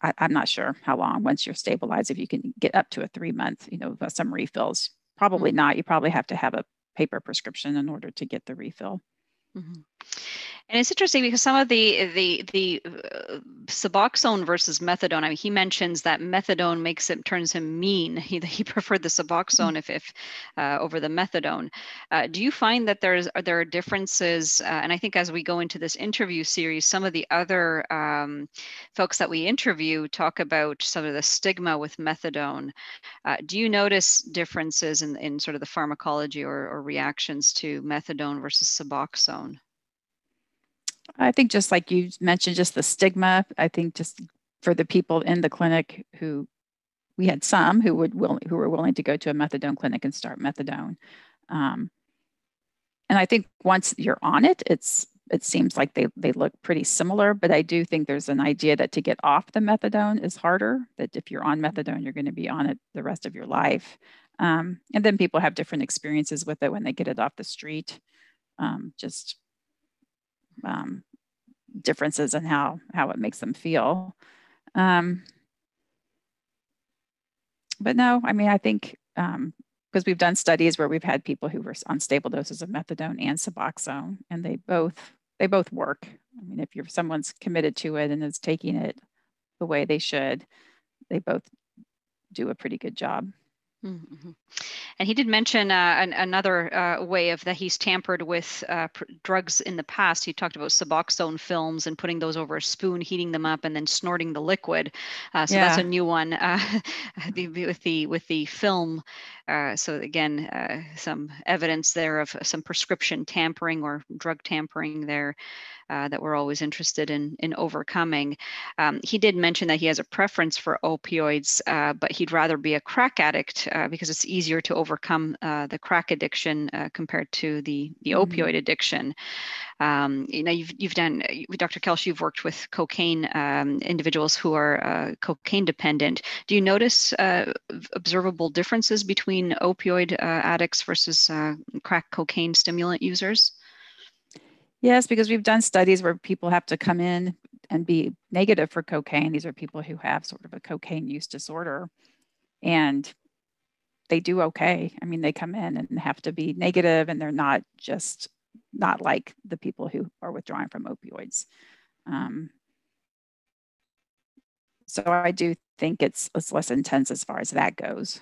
I, am not sure how long once you're stabilized, if you can get up to a three month, you know, some refills. Probably mm-hmm. not. You probably have to have a paper prescription in order to get the refill. Mm-hmm. And it's interesting because some of the the the uh, Suboxone versus methadone. I mean, he mentions that methadone makes him turns him mean. (laughs) He he preferred the Suboxone if if uh, over the methadone. Uh, do you find that there's are there differences? Uh, and I think as we go into this interview series, some of the other um, folks that we interview talk about some of the stigma with methadone. Uh, do you notice differences in in sort of the pharmacology or, or reactions to methadone versus Suboxone? I think just like you mentioned, just the stigma. I think just for the people in the clinic who we had some who would will, who were willing to go to a methadone clinic and start methadone. Um, and I think once you're on it, it's it seems like they they look pretty similar. But I do think there's an idea that to get off the methadone is harder. That if you're on methadone, you're going to be on it the rest of your life. Um, and then people have different experiences with it when they get it off the street. Um, just um, differences in how how it makes them feel. Um, but no, I mean, I think because um, we've done studies where we've had people who were on stable doses of methadone and Suboxone, and they both they both work. I mean, if you're someone's committed to it and is taking it the way they should, they both do a pretty good job. Mm-hmm. And he did mention uh, an, another uh, way of that he's tampered with uh, pr- drugs in the past. He talked about Suboxone films and putting those over a spoon, heating them up, and then snorting the liquid. Uh, so yeah. that's a new one uh, (laughs) with the with the film. Uh, so again, some evidence there of some prescription tampering or drug tampering there uh, that we're always interested in in overcoming. Um, he did mention that he has a preference for opioids, uh, but he'd rather be a crack addict uh, because it's easier to overcome uh, the crack addiction uh, compared to the the mm-hmm. opioid addiction. Um, you know, you've you've done, Dr. Kelsh, you've worked with cocaine um, individuals who are uh, cocaine dependent. Do you notice uh, observable differences between opioid addicts versus crack cocaine stimulant users? Yes, because we've done studies where people have to come in and be negative for cocaine. These are people who have sort of a cocaine use disorder and they do okay. I mean, they come in and have to be negative and they're not just not like the people who are withdrawing from opioids. Um, so I do think it's, it's less intense as far as that goes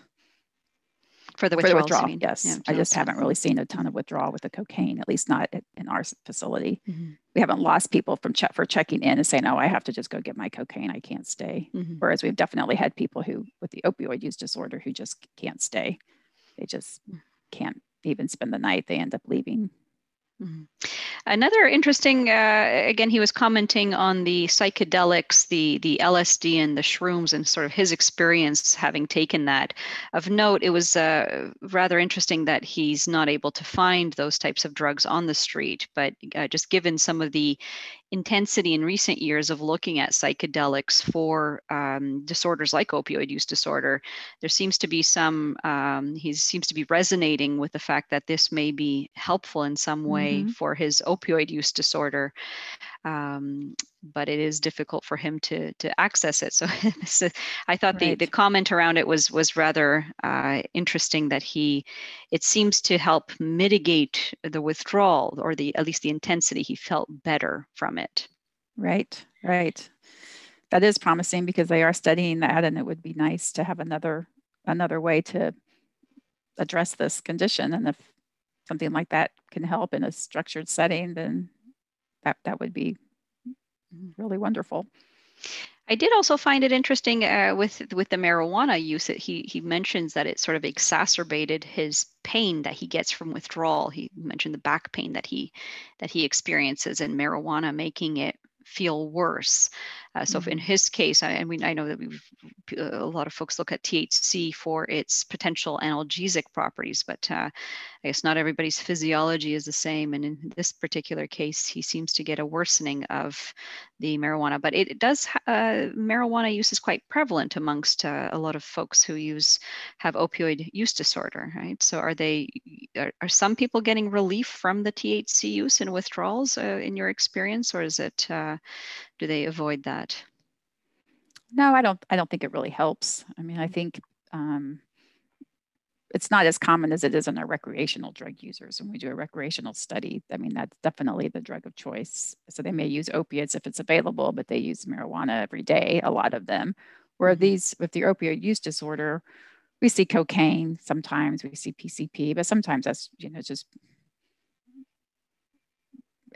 for the for the withdrawal. Yes, yeah, I just haven't really seen a ton of withdrawal with the cocaine, at least not in our facility. Mm-hmm. We haven't lost people from check for checking in and saying, "Oh, I have to just go get my cocaine. I can't stay." Mm-hmm. Whereas we've definitely had people who, with the opioid use disorder, who just can't stay. They just mm. can't even spend the night. They end up leaving Mm-hmm. Another interesting, uh, again, he was commenting on the psychedelics, the the LSD and the shrooms, and sort of his experience having taken that. Of note, it was uh, rather interesting that he's not able to find those types of drugs on the street, but uh, just given some of the intensity in recent years of looking at psychedelics for um, disorders like opioid use disorder, there seems to be some, um, he seems to be resonating with the fact that this may be helpful in some way mm-hmm. for his opioid use disorder. Um, but it is difficult for him to to access it. So (laughs) I thought right. the the comment around it was was rather uh, interesting that he it seems to help mitigate the withdrawal or the at least the intensity. He felt better from it. Right, right. That is promising because they are studying that, and it would be nice to have another another way to address this condition. And if something like that can help in a structured setting, then that that would be really wonderful. I did also find it interesting uh, with with the marijuana use. That he he mentions that it sort of exacerbated his pain that he gets from withdrawal. He mentioned the back pain that he that he experiences, and marijuana making it feel worse. Uh, so mm-hmm. in his case, I, I, mean, I know that we've, a lot of folks look at THC for its potential analgesic properties, but uh, I guess not everybody's physiology is the same. And in this particular case, he seems to get a worsening of the marijuana. But it, it does, uh, marijuana use is quite prevalent amongst uh, a lot of folks who use, have opioid use disorder, right? So are they, are, are some people getting relief from the THC use and withdrawals uh, in your experience, or is it, uh, do they avoid that? No, I don't. I don't think it really helps. I mean, I think um, it's not as common as it is in our recreational drug users. When we do a recreational study, I mean, that's definitely the drug of choice. So they may use opiates if it's available, but they use marijuana every day. A lot of them. Where mm-hmm. these, with the opioid use disorder, we see cocaine. Sometimes we see PCP, but sometimes that's you know just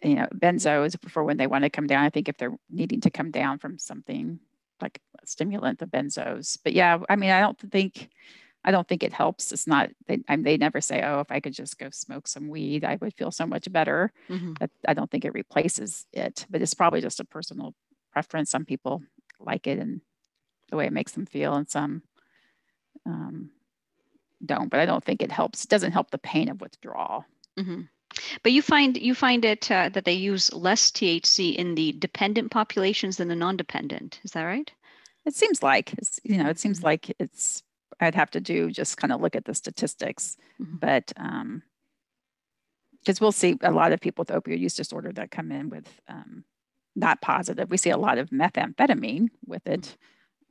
you know, benzos for when they want to come down. I think if they're needing to come down from something like a stimulant, the benzos. But yeah, I mean, I don't think, I don't think it helps. It's not, they, I mean, they never say, oh, if I could just go smoke some weed, I would feel so much better. Mm-hmm. But I don't think it replaces it, but it's probably just a personal preference. Some people like it and the way it makes them feel, and some um, don't. But I don't think it helps. It doesn't help the pain of withdrawal. Mm-hmm. But you find you find it uh, that they use less THC in the dependent populations than the non-dependent. Is that right? It seems like it's, you know it seems mm-hmm. like it's. I'd have to do just kind of look at the statistics, mm-hmm. but um, because we'll see a lot of people with opioid use disorder that come in with um, not positive. We see a lot of methamphetamine with it,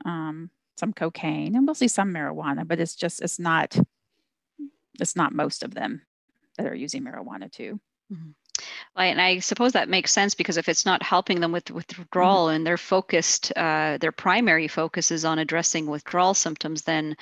um, some cocaine, and we'll see some marijuana, but it's just it's not it's not most of them that are using marijuana too. Mm-hmm. Well, and I suppose that makes sense because if it's not helping them with withdrawal mm-hmm. and they're focused, uh, their primary focus is on addressing withdrawal symptoms, then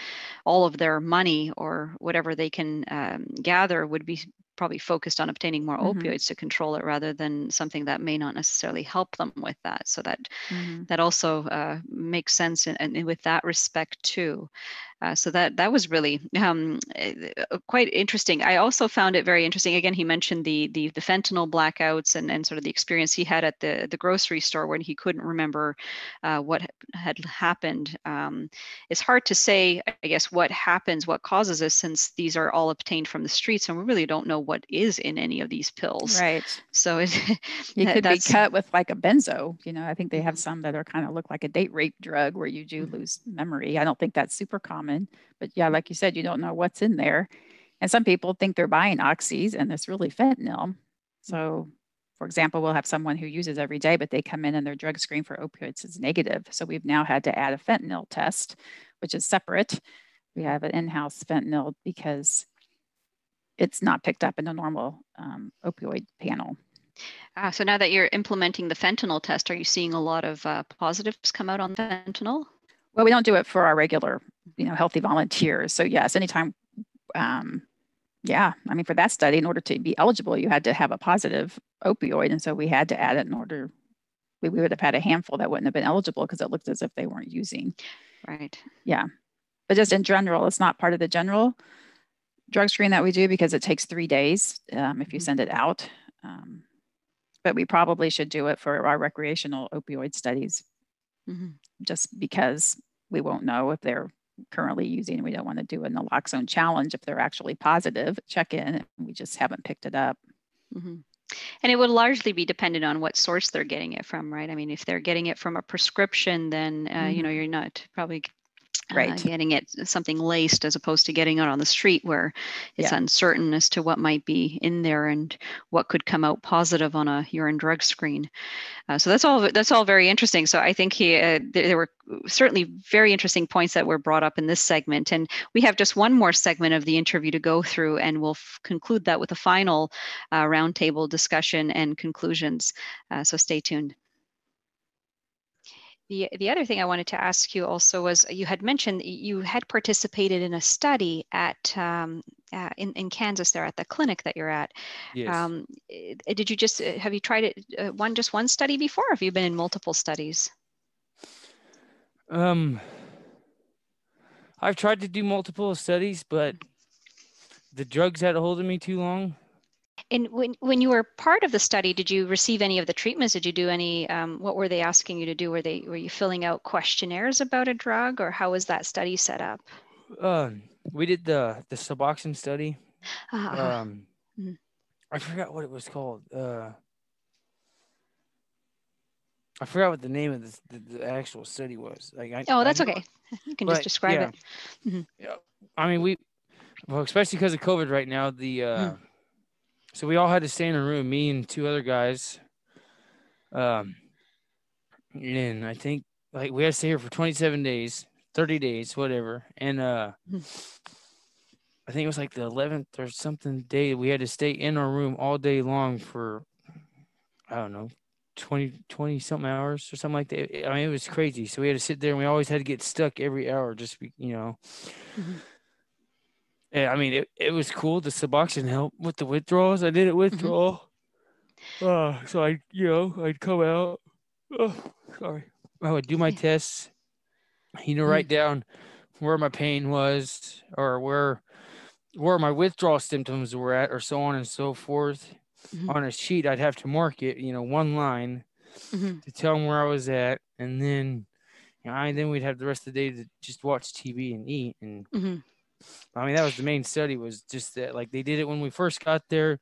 all of their money or whatever they can um, gather would be probably focused on obtaining more mm-hmm. opioids to control it rather than something that may not necessarily help them with that. So that mm-hmm. that also uh, makes sense in, in, with that respect too. Uh, so that that was really um, uh, quite interesting. I also found it very interesting. Again, he mentioned the the, the fentanyl blackouts and, and sort of the experience he had at the the grocery store when he couldn't remember uh, what had happened. Um, it's hard to say, I guess, what happens, what causes this, since these are all obtained from the streets, and we really don't know what is in any of these pills. Right. So it, (laughs) You could be cut with like a benzo. You know, I think they have Mhm. some that are kind of look like a date rape drug where you do Mhm. lose memory. I don't think that's super common, but yeah, like you said, you don't know what's in there. And some people think they're buying oxys and it's really fentanyl. So, for example, we'll have someone who uses every day, but they come in and their drug screen for opioids is negative. So we've now had to add a fentanyl test, which is separate. We have an in-house fentanyl because it's not picked up in the normal um, opioid panel. Ah, so now that you're implementing the fentanyl test, are you seeing a lot of uh, positives come out on fentanyl? Well, we don't do it for our regular, you know, healthy volunteers. So yes, anytime, um, yeah, I mean, for that study, in order to be eligible, you had to have a positive opioid, and so we had to add it in order. We, we would have had a handful that wouldn't have been eligible because it looked as if they weren't using. Right. Yeah, but just in general, it's not part of the general drug screen that we do because it takes three days um, if you Mhm. send it out. Um, but we probably should do it for our recreational opioid studies Mhm. just because we won't know if they're currently using. We don't want to do a naloxone challenge if they're actually positive. Check in. and We just haven't picked it up. Mhm. And it would largely be dependent on what source they're getting it from, right? I mean, if they're getting it from a prescription, then uh, you know you're not probably uh, Right. getting it something laced as opposed to getting it on the street where it's Yeah. uncertain as to what might be in there and what could come out positive on a urine drug screen. Uh, so that's all. That's all very interesting. So I think he, uh, there, there were certainly very interesting points that were brought up in this segment, and we have just one more segment of the interview to go through, and we'll f- conclude that with a final uh, roundtable discussion and conclusions. Uh, so stay tuned. The, the other thing I wanted to ask you also was you had mentioned you had participated in a study at um, uh, in, in Kansas there at the clinic that you're at. Yes. Um, eh, did you just uh, have you tried it uh, one just one study before? Or have you been in multiple studies? Um, I've tried to do multiple studies, but the drugs had a hold of me too long. And when when you were part of the study, did you receive any of the treatments? Did you do any? Um, what were they asking you to do? Were they were you filling out questionnaires about a drug, or how was that study set up? Um, we did the the Suboxone study. Ah, Um, Mhm. I forgot what it was called. Uh, I forgot what the name of the, the, the actual study was. Like, I, oh, that's know- okay. You can but, just describe yeah. it. Mhm. Yeah, I mean, we, well, especially because of COVID right now. The uh, Mm. So we all had to stay in a room, me and two other guys. Um, and I think like we had to stay here for 27 days, 30 days, whatever. And uh. (laughs) I think it was like the 11th or something day we had to stay in our room all day long for, I don't know, 20, 20 something hours or something like that. I mean, it was crazy. So we had to sit there and we always had to get stuck every hour, just, you know. (laughs) Yeah, I mean, it, it was cool. The Suboxone helped with the withdrawals. I did it withdrawal. Uh, so I, you know, I'd come out. Oh, sorry. I would do my Yeah. tests. You know, write down where my pain was or where where my withdrawal symptoms were at, or so on and so forth. Mhm. On a sheet, I'd have to mark it. You know, one line Mhm. to tell them where I was at, and then, you know, I, then we'd have the rest of the day to just watch TV and eat and Mhm. I mean, that was the main study was just that, like they did it when we first got there,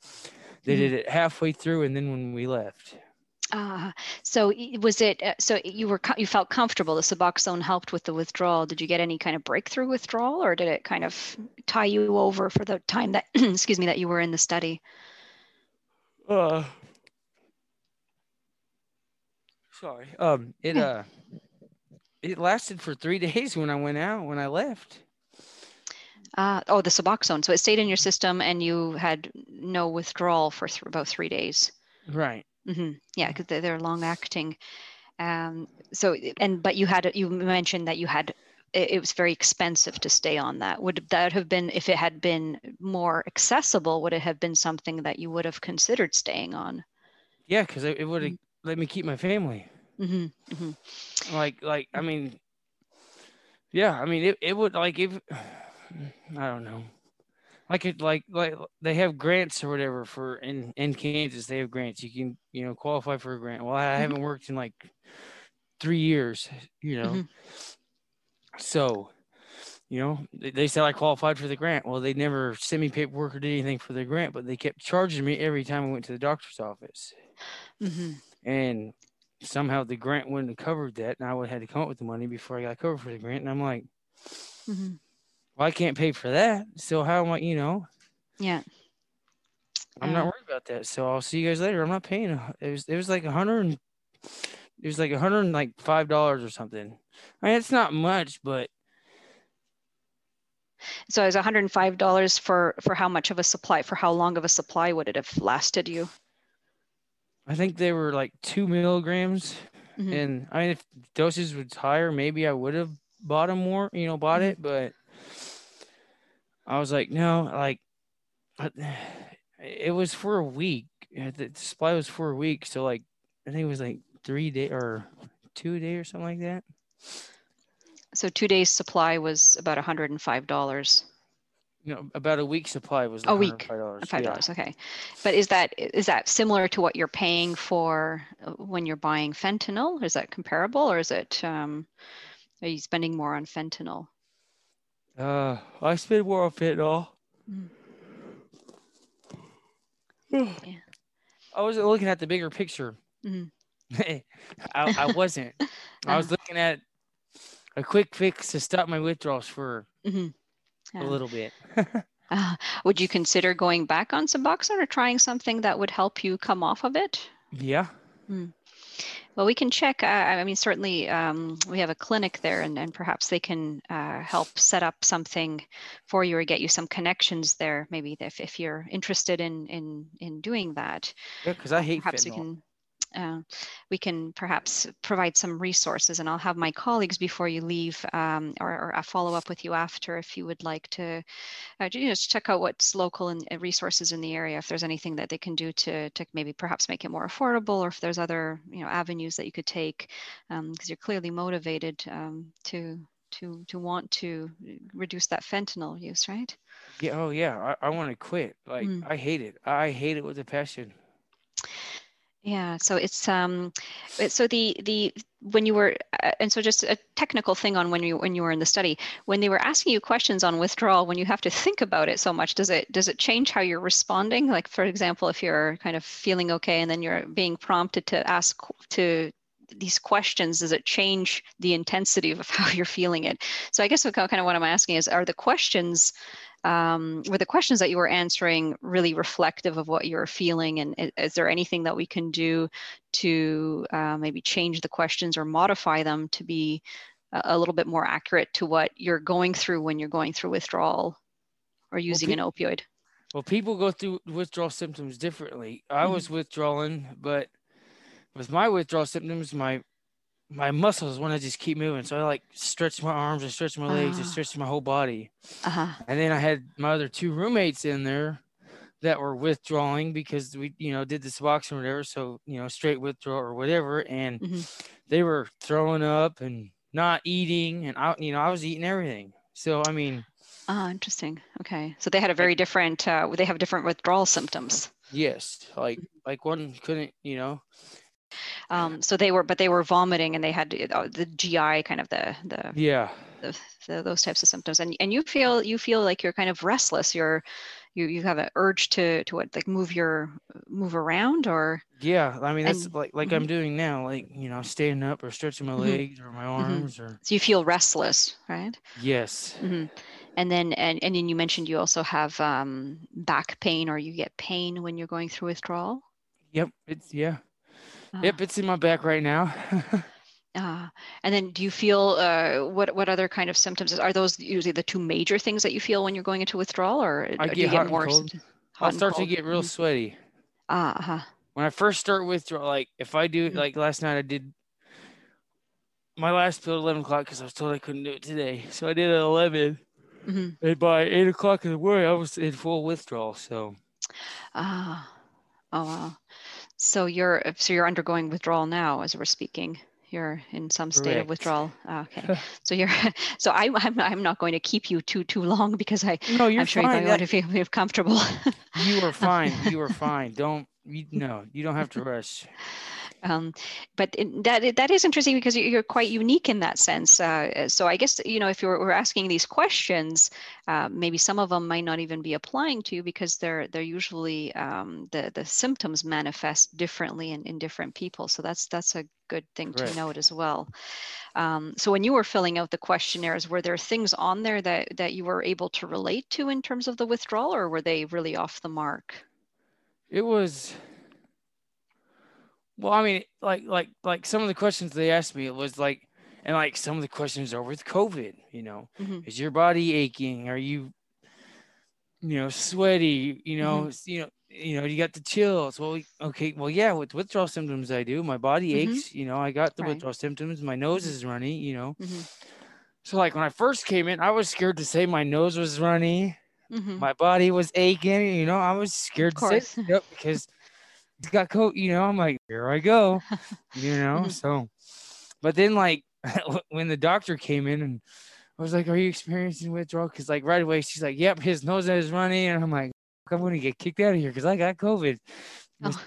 they Mhm. did it halfway through, and then when we left. Ah, so was it? Uh, so you were you felt comfortable. The Suboxone helped with the withdrawal. Did you get any kind of breakthrough withdrawal, or did it kind of tie you over for the time that (clears throat) excuse me that you were in the study? Uh, sorry. Um, it uh, it lasted for three (laughs) days when I went out. When I left, Uh, oh, the Suboxone. So it stayed in your system, and you had no withdrawal for th- about three days. right? hmm Yeah, because they're, they're long acting. Um, so and but you had you mentioned that you had it, it was very expensive to stay on that. Would that have been if it had been more accessible? Would it have been something that you would have considered staying on? Yeah, because it, it would have let me keep my family. hmm hmm Like, like I mean, Yeah, I mean it, it would like if I don't know. Like it like like they have grants or whatever for in in Kansas they have grants you can you know qualify for a grant. Well, I Mhm. haven't worked in like 3 years, you know. Mhm. So, you know, they, they said I qualified for the grant. Well, they never sent me paperwork or did anything for the grant, but they kept charging me every time I went to the doctor's office. hmm And somehow the grant wouldn't have covered that, and I would have had to come up with the money before I got covered for the grant. And I'm like, hmm well, I can't pay for that. So how am I, you know, Yeah. I'm not worried about that. So I'll see you guys later. I'm not paying. It was it was like a hundred and it was like a hundred and like five dollars or something. I mean, it's not much, but So it's $105 for for how much of a supply? For how long of a supply would it have lasted you? I think they were like two milligrams. Mhm. And I mean, if dosage was higher, maybe I would have bought them more, you know, bought Mhm. it. But I was like, no, like, it was for a week. The supply was for a week. So, like, I think it was like three day or two day or something like that. So two days supply was about $105. You know, about a week supply was A week, $105. Five yeah. dollars, okay. But is that is that similar to what you're paying for when you're buying fentanyl? Is that comparable, or is it um, are you spending more on fentanyl? Uh, I spend more on fentanyl. Mm. (sighs) I wasn't looking at the bigger picture. Mhm. (laughs) I, I wasn't. I was Uh-huh. looking at a quick fix to stop my withdrawals for Mhm. a little bit. (laughs) Uh, would you consider going back on Suboxone or trying something that would help you come off of it? yeah. Well, we can check. Uh, I mean, certainly um, we have a clinic there, and, and perhaps they can uh, help set up something for you or get you some connections there. Maybe if, if you're interested in in in doing that, Yeah, because I hate perhaps we can uh, we can perhaps provide some resources, and I'll have my colleagues before you leave, um, or, or I'll follow up with you after if you would like to uh, ju- just check out what's local and resources in the area. If there's anything that they can do to to maybe perhaps make it more affordable, or if there's other you know avenues that you could take, because you're clearly motivated um, to to to want to reduce that fentanyl use, right? Yeah. Oh, yeah. I, I want to quit. Like, Mm. I hate it. I hate it with a passion. Yeah, so it's um, so the the when you were uh, and so just a technical thing on when you when you were in the study when they were asking you questions on withdrawal when you have to think about it so much does it does it change how you're responding? Like for example if you're kind of feeling okay and then you're being prompted to ask to these questions does it change the intensity of (laughs) how you're feeling it? So i guess what kind of what i'm asking is are the questions um, were the questions that you were answering really reflective of what you're feeling and is there anything that we can do to uh, maybe change the questions or modify them to be a, little bit more accurate to what you're going through when you're going through withdrawal or using an opioid Well, people go through withdrawal symptoms differently. I Mhm. was withdrawing, but with my withdrawal symptoms, my my muscles want to just keep moving. So I like stretch my arms and stretch my legs and Ah. stretch my whole body. uh-huh And then I had my other two roommates in there that were withdrawing because we, you know, did the Suboxone or whatever. So, you know, straight withdrawal or whatever. And Mhm. they were throwing up and not eating. And I, you know, I was eating everything. So, I mean, ah interesting okay so they had a very different uh, they have different withdrawal symptoms yes, like, like one couldn't, you know, um, so they were but they were vomiting and they had uh, the gi kind of the the yeah. the, the, those types of symptoms. And and you feel you feel like you're kind of restless. You're you you have an urge to to what like move your move around or Yeah, I mean that's And- like like I'm doing now, like you know, standing up or stretching my Mhm. legs or my arms or so you feel restless right? Yes, hmm and then and, and then you mentioned you also have um, back pain or you get pain when you're going through withdrawal? Yep, it's yeah, Ah, yep, it's in my back right now. (laughs) ah. and then do you feel uh, what what other kind of symptoms are those usually the two major things that you feel when you're going into withdrawal or I do get you get more cold. I'll start to get real Mhm. sweaty ah uh-huh. when I first start withdrawal. Like if I do Mhm. like last night, I did my last pill at eleven o'clock because I was told I couldn't do it today, so I did at eleven. Mhm. And by eight o'clock in the morning, I was in full withdrawal. So Ah, oh wow. So you're so you're undergoing withdrawal now as we're speaking. you're in some state of withdrawal. Ah, okay, (laughs) so you're (laughs) so I, I'm I'm not going to keep you too too long because I No, you're I'm sure you're fine. going to feel, feel comfortable. You are (laughs) fine. You are fine. Don't you no, you don't have to rush. Um, but in- that that is interesting because you- you're quite unique in that sense. Uh, so I guess you know if you're we're asking these questions, uh, maybe some of them might not even be applying to you because they're they're usually um, the the symptoms manifest differently in, in different people. So that's that's a good thing Correct. to note as well. Um, so when you were filling out the questionnaires, were there things on there that that you were able to relate to in terms of the withdrawal, or were they really off the mark? It was well, I mean, like like like some of the questions they asked me, it was like and like some of the questions are with COVID, you know. Mhm. Is your body aching? Are you you know, sweaty, you know, Mm-hmm. you know, you know, you got the chills. Well, okay, well, yeah, with withdrawal symptoms I do. My body Mhm. aches, you know, I got the Right. withdrawal symptoms, my nose is runny, you know. Mhm. So like when I first came in, I was scared to say my nose was runny. Mhm. my body was aching. You know, I was scared to say yep, because got coat. You know, I'm like, here I go. You (laughs) know, Mhm. so, but then like (laughs) when the doctor came in and I was like, "Are you experiencing withdrawal?" Because like right away she's like, "Yep, his nose is running," and I'm like, "I'm gonna get kicked out of here because I got COVID." Oh.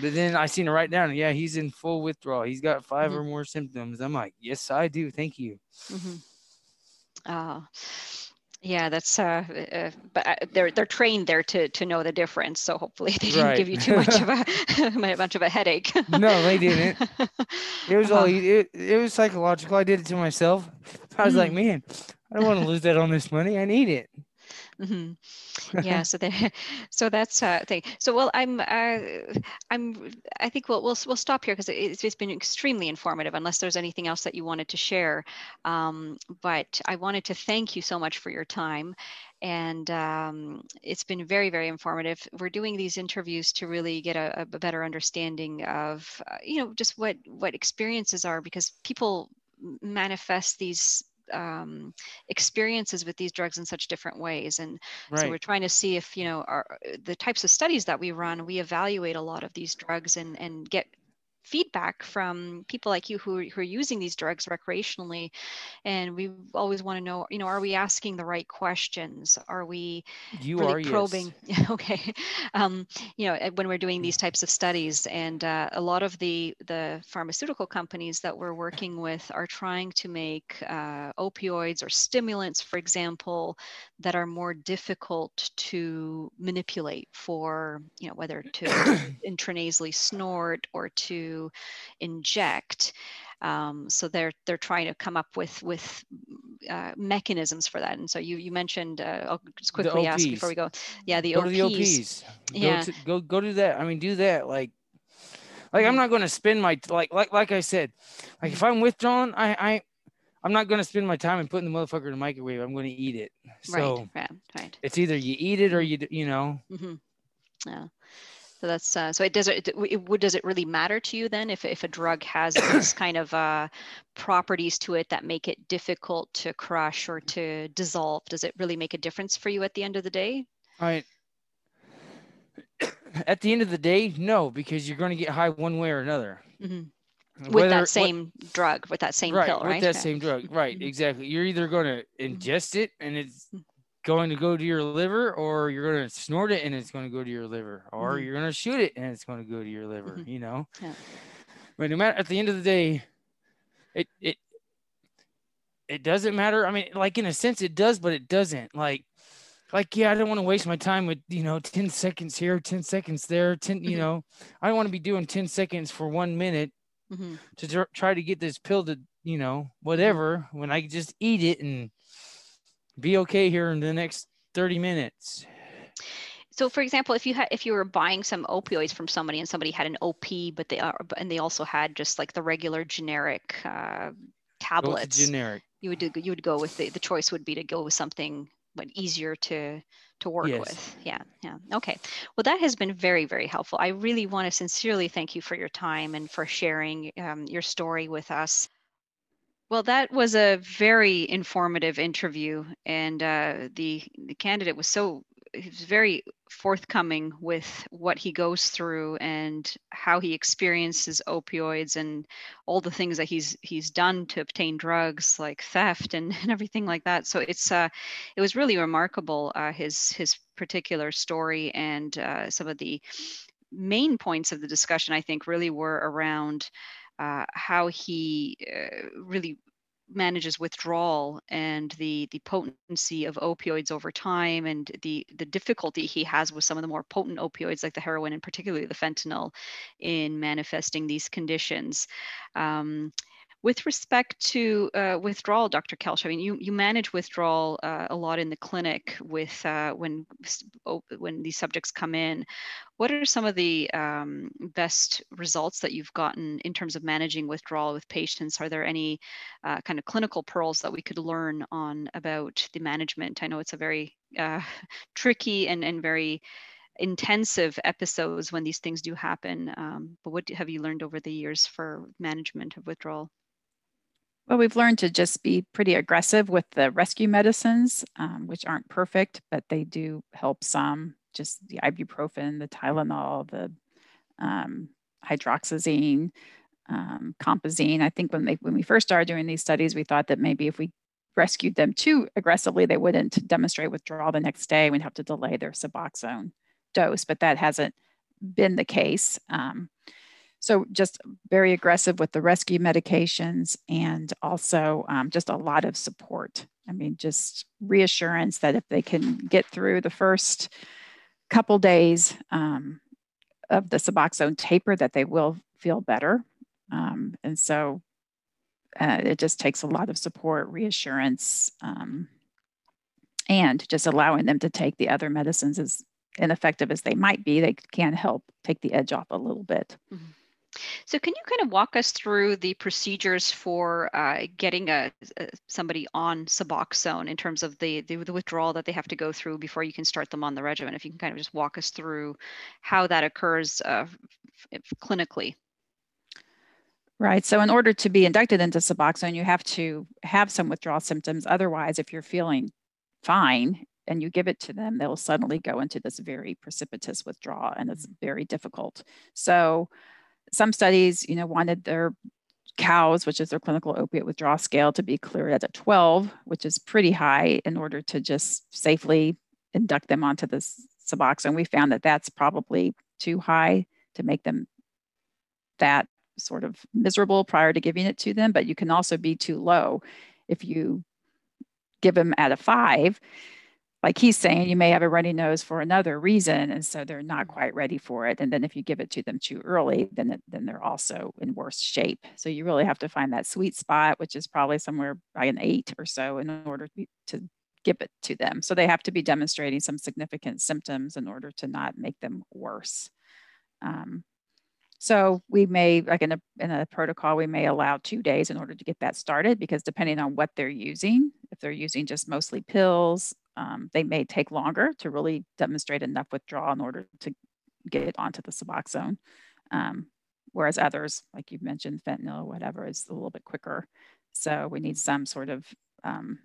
But then I seen it right down. Yeah, he's in full withdrawal. He's got 5 Mhm. or more symptoms. I'm like, yes, I do. Thank you. hmm Uh, yeah, that's uh, uh, but uh, they're they're trained there to to know the difference. So hopefully (laughs) they didn't Right. give you too much of a (laughs) (laughs) much of a headache. No, they didn't. It was all Uh-huh. it, it was psychological. I did it to myself. I was like, Mm. man, I don't want to lose that on this money. I need it. Hmm yeah (laughs) so they (laughs) so that's uh thing. So well i'm uh i'm i think we'll we'll, we'll stop here because it's, it's been extremely informative unless there's anything else that you wanted to share. Um, but i wanted to thank you so much for your time and um, it's been very very informative. We're doing these interviews to really get a, a better understanding of uh, you know just what what experiences are because people manifest these um, experiences with these drugs in such different ways. And so we're trying to see if you know our, the types of studies that we run we evaluate a lot of these drugs and and get feedback from people like you who, are- who are using these drugs recreationally. And we always want to know you know are we asking the right questions? Are we You really are probing yes. (laughs) okay. Um, you know when we're doing these types of studies and uh, a lot of the the pharmaceutical companies that we're working with are trying to make uh, opioids or stimulants for example that are more difficult to manipulate for you know whether to (coughs) intranasally snort or to inject um, so they're they're trying to come up with with uh, mechanisms for that and so you you mentioned uh, i'll just quickly ask before we go yeah the go ops, to the OPs. Yeah. Go to go go do that. I mean, do that. Like, like I'm Mhm. not going to spend my like like like I said, like if I'm withdrawn, I I I'm not going to spend my time and putting the motherfucker in the microwave. I'm going to eat it. So right right right it's either you eat it or you you know. mm-hmm. yeah so that's uh, so it does it, it would does it really matter to you then if, if a drug has these (coughs) kind of uh, properties to it that make it difficult to crush or to dissolve does it really make a difference for you at the end of the day I at the end of the day, no, because you're going to get high one way or another. hmm with Whether- that what- same drug with that same right, pill right? with that same drug, right? Mhm. Exactly. You're either going to Mhm. ingest it and it's Mm. Going to go to your liver, or you're going to snort it and it's going to go to your liver, or Mhm. you're going to shoot it and it's going to go to your liver. Mhm. You know. Yeah. But no matter at the end of the day, it it it doesn't matter. I mean, like in a sense, it does, but it doesn't. Like. Like yeah, I don't want to waste my time with you know ten seconds here, ten seconds there, 10 You Mhm. know, I don't want to be doing ten seconds for one minute hmm to tr- try to get this pill to you know whatever when I just eat it and be okay here in the next 30 minutes. So, for example, if you had if you were buying some opioids from somebody and somebody had an OP, but they are and they also had just like the regular generic uh, tablets, generic. you would do you would go with the the choice would be to go with something but easier to to work Yes. with. Yeah, yeah. Okay. Well, that has been very very helpful. I really want to sincerely thank you for your time and for sharing um, your story with us. Well, that was a very informative interview, and uh, the the candidate was so he's very forthcoming with what he goes through and how he experiences opioids and all the things that he's he's done to obtain drugs like theft and, (laughs) and everything like that. So it's uh it was really remarkable uh, his his particular story and uh, some of the main points of the discussion i think really were around uh, how he uh, really manages withdrawal and the the potency of opioids over time and the the difficulty he has with some of the more potent opioids like the heroin and particularly the fentanyl in manifesting these conditions. Um, with respect to uh, withdrawal, Dr. Kelsh, I mean, you, you manage withdrawal uh, a lot in the clinic with uh, when when these subjects come in. What are some of the um, best results that you've gotten in terms of managing withdrawal with patients? Are there any uh, kind of clinical pearls that we could learn on about the management? I know it's a very uh, (laughs) tricky and, and very intensive episodes when these things do happen. Um, but what have you learned over the years for management of withdrawal? Well, we've learned to just be pretty aggressive with the rescue medicines, um, which aren't perfect, but they do help some. Just the ibuprofen, the Tylenol, the um, hydroxyzine, um, compazine. I think when they when we first started doing these studies, we thought that maybe if we rescued them too aggressively, they wouldn't demonstrate withdrawal the next day. We'd have to delay their Suboxone dose, but that hasn't been the case. Um, so just very aggressive with the rescue medications and also um, just a lot of support. I mean, just reassurance that if they can get through the first couple days um, of the Suboxone taper, that they will feel better. Um, and so uh, it just takes a lot of support, reassurance, um, and just allowing them to take the other medicines as ineffective as they might be, they can help take the edge off a little bit. Mm-hmm. So, can you kind of walk us through the procedures for uh, getting a, a, somebody on Suboxone in terms of the, the, the withdrawal that they have to go through before you can start them on the regimen? If you can kind of just walk us through how that occurs uh, clinically. Right. So, in order to be inducted into Suboxone, you have to have some withdrawal symptoms. Otherwise, if you're feeling fine and you give it to them, they'll suddenly go into this very precipitous withdrawal, and it's very difficult. So, some studies, you know, wanted their COWS, which is their clinical opiate withdrawal scale, to be cleared at a 12, which is pretty high in order to just safely induct them onto the Suboxone. We found that that's probably too high to make them that sort of miserable prior to giving it to them, but you can also be too low. If you give them at a five, like he's saying, you may have a runny nose for another reason, and so they're not quite ready for it. And then if you give it to them too early, then it, then they're also in worse shape. So you really have to find that sweet spot, which is probably somewhere by an eight or so, in order to, to give it to them. So they have to be demonstrating some significant symptoms in order to not make them worse. Um, so we may, like in a, in a protocol, we may allow two days in order to get that started because depending on what they're using, if they're using just mostly pills, um, they may take longer to really demonstrate enough withdrawal in order to get onto the Suboxone. Um, whereas others, like you mentioned, fentanyl or whatever, is a little bit quicker. So we need some sort of um,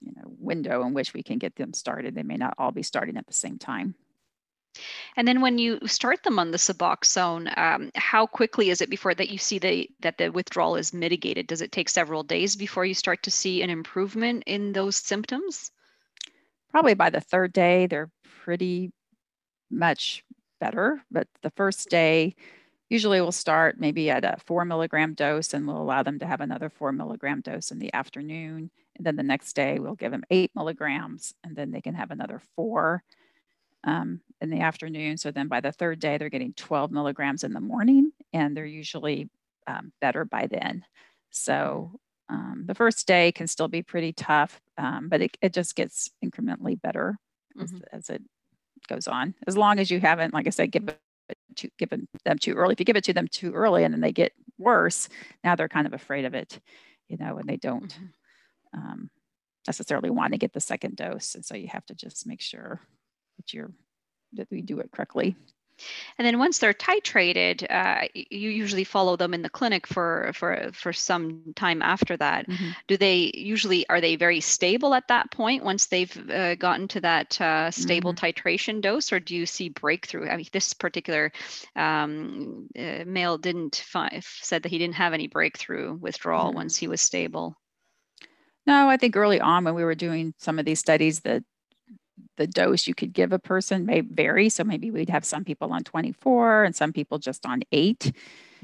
you know window in which we can get them started. They may not all be starting at the same time. And then when you start them on the Suboxone, um, how quickly is it before that you see the, that the withdrawal is mitigated? Does it take several days before you start to see an improvement in those symptoms? Probably by the third day, they're pretty much better. But the first day, usually we'll start maybe at a four milligram dose and we'll allow them to have another four milligram dose in the afternoon. And then the next day, we'll give them eight milligrams and then they can have another four um, in the afternoon. So then by the third day, they're getting 12 milligrams in the morning and they're usually um, better by then. So um, the first day can still be pretty tough, um, but it, it just gets incrementally better mm-hmm. as, as, it goes on. As long as you haven't, like I said, given, to, given them too early. If you give it to them too early and then they get worse, now they're kind of afraid of it, you know, and they don't mm-hmm. um, necessarily want to get the second dose. And so you have to just make sure that you're that we do it correctly. And then once they're titrated, uh, you usually follow them in the clinic for for for some time after that. Mm-hmm. Do they usually are they very stable at that point once they've uh, gotten to that uh, stable mm-hmm. titration dose, or do you see breakthrough? I mean, this particular um, uh, male didn't fi- said that he didn't have any breakthrough withdrawal mm-hmm. once he was stable. No, I think early on when we were doing some of these studies, the the dose you could give a person may vary. So maybe we'd have some people on 24 and some people just on 8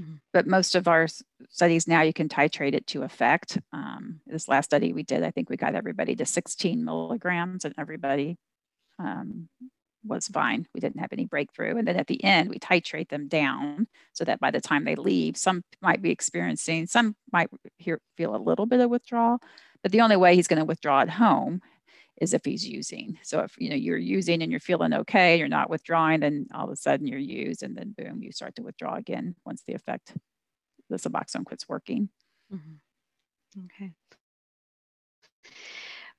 mm-hmm. But most of our studies now you can titrate it to effect. Um, this last study we did, I think we got everybody to 16 milligrams and everybody um, was fine. We didn't have any breakthrough. And then at the end, we titrate them down so that by the time they leave, some might be experiencing, some might hear, feel a little bit of withdrawal. But the only way he's going to withdraw at home is if he's using. So if you know you're using and you're feeling okay, you're not withdrawing, then all of a sudden you're used, and then boom, you start to withdraw again once the effect, the Suboxone quits working. Mm-hmm. Okay.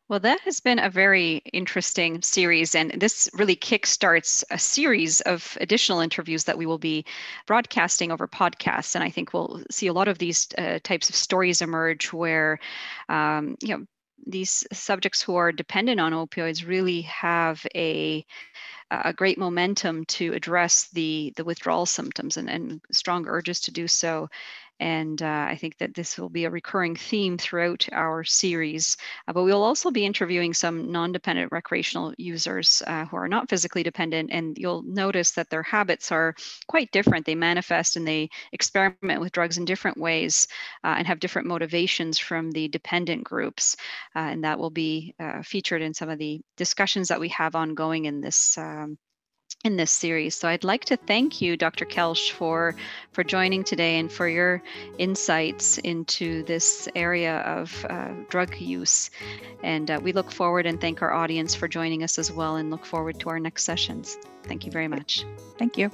Well, that has been a very interesting series, and this really kickstarts a series of additional interviews that we will be broadcasting over podcasts. And I think we'll see a lot of these uh, types of stories emerge where, um, you know, these subjects who are dependent on opioids really have a a great momentum to address the the withdrawal symptoms and, and strong urges to do so and uh, I think that this will be a recurring theme throughout our series. Uh, but we'll also be interviewing some non dependent recreational users uh, who are not physically dependent. And you'll notice that their habits are quite different. They manifest and they experiment with drugs in different ways uh, and have different motivations from the dependent groups. Uh, and that will be uh, featured in some of the discussions that we have ongoing in this um, in this series. So I'd like to thank you, Dr. Kelsh, for for joining today and for your insights into this area of uh, drug use. And uh, we look forward and thank our audience for joining us as well, and look forward to our next sessions. Thank you very much. Thank you.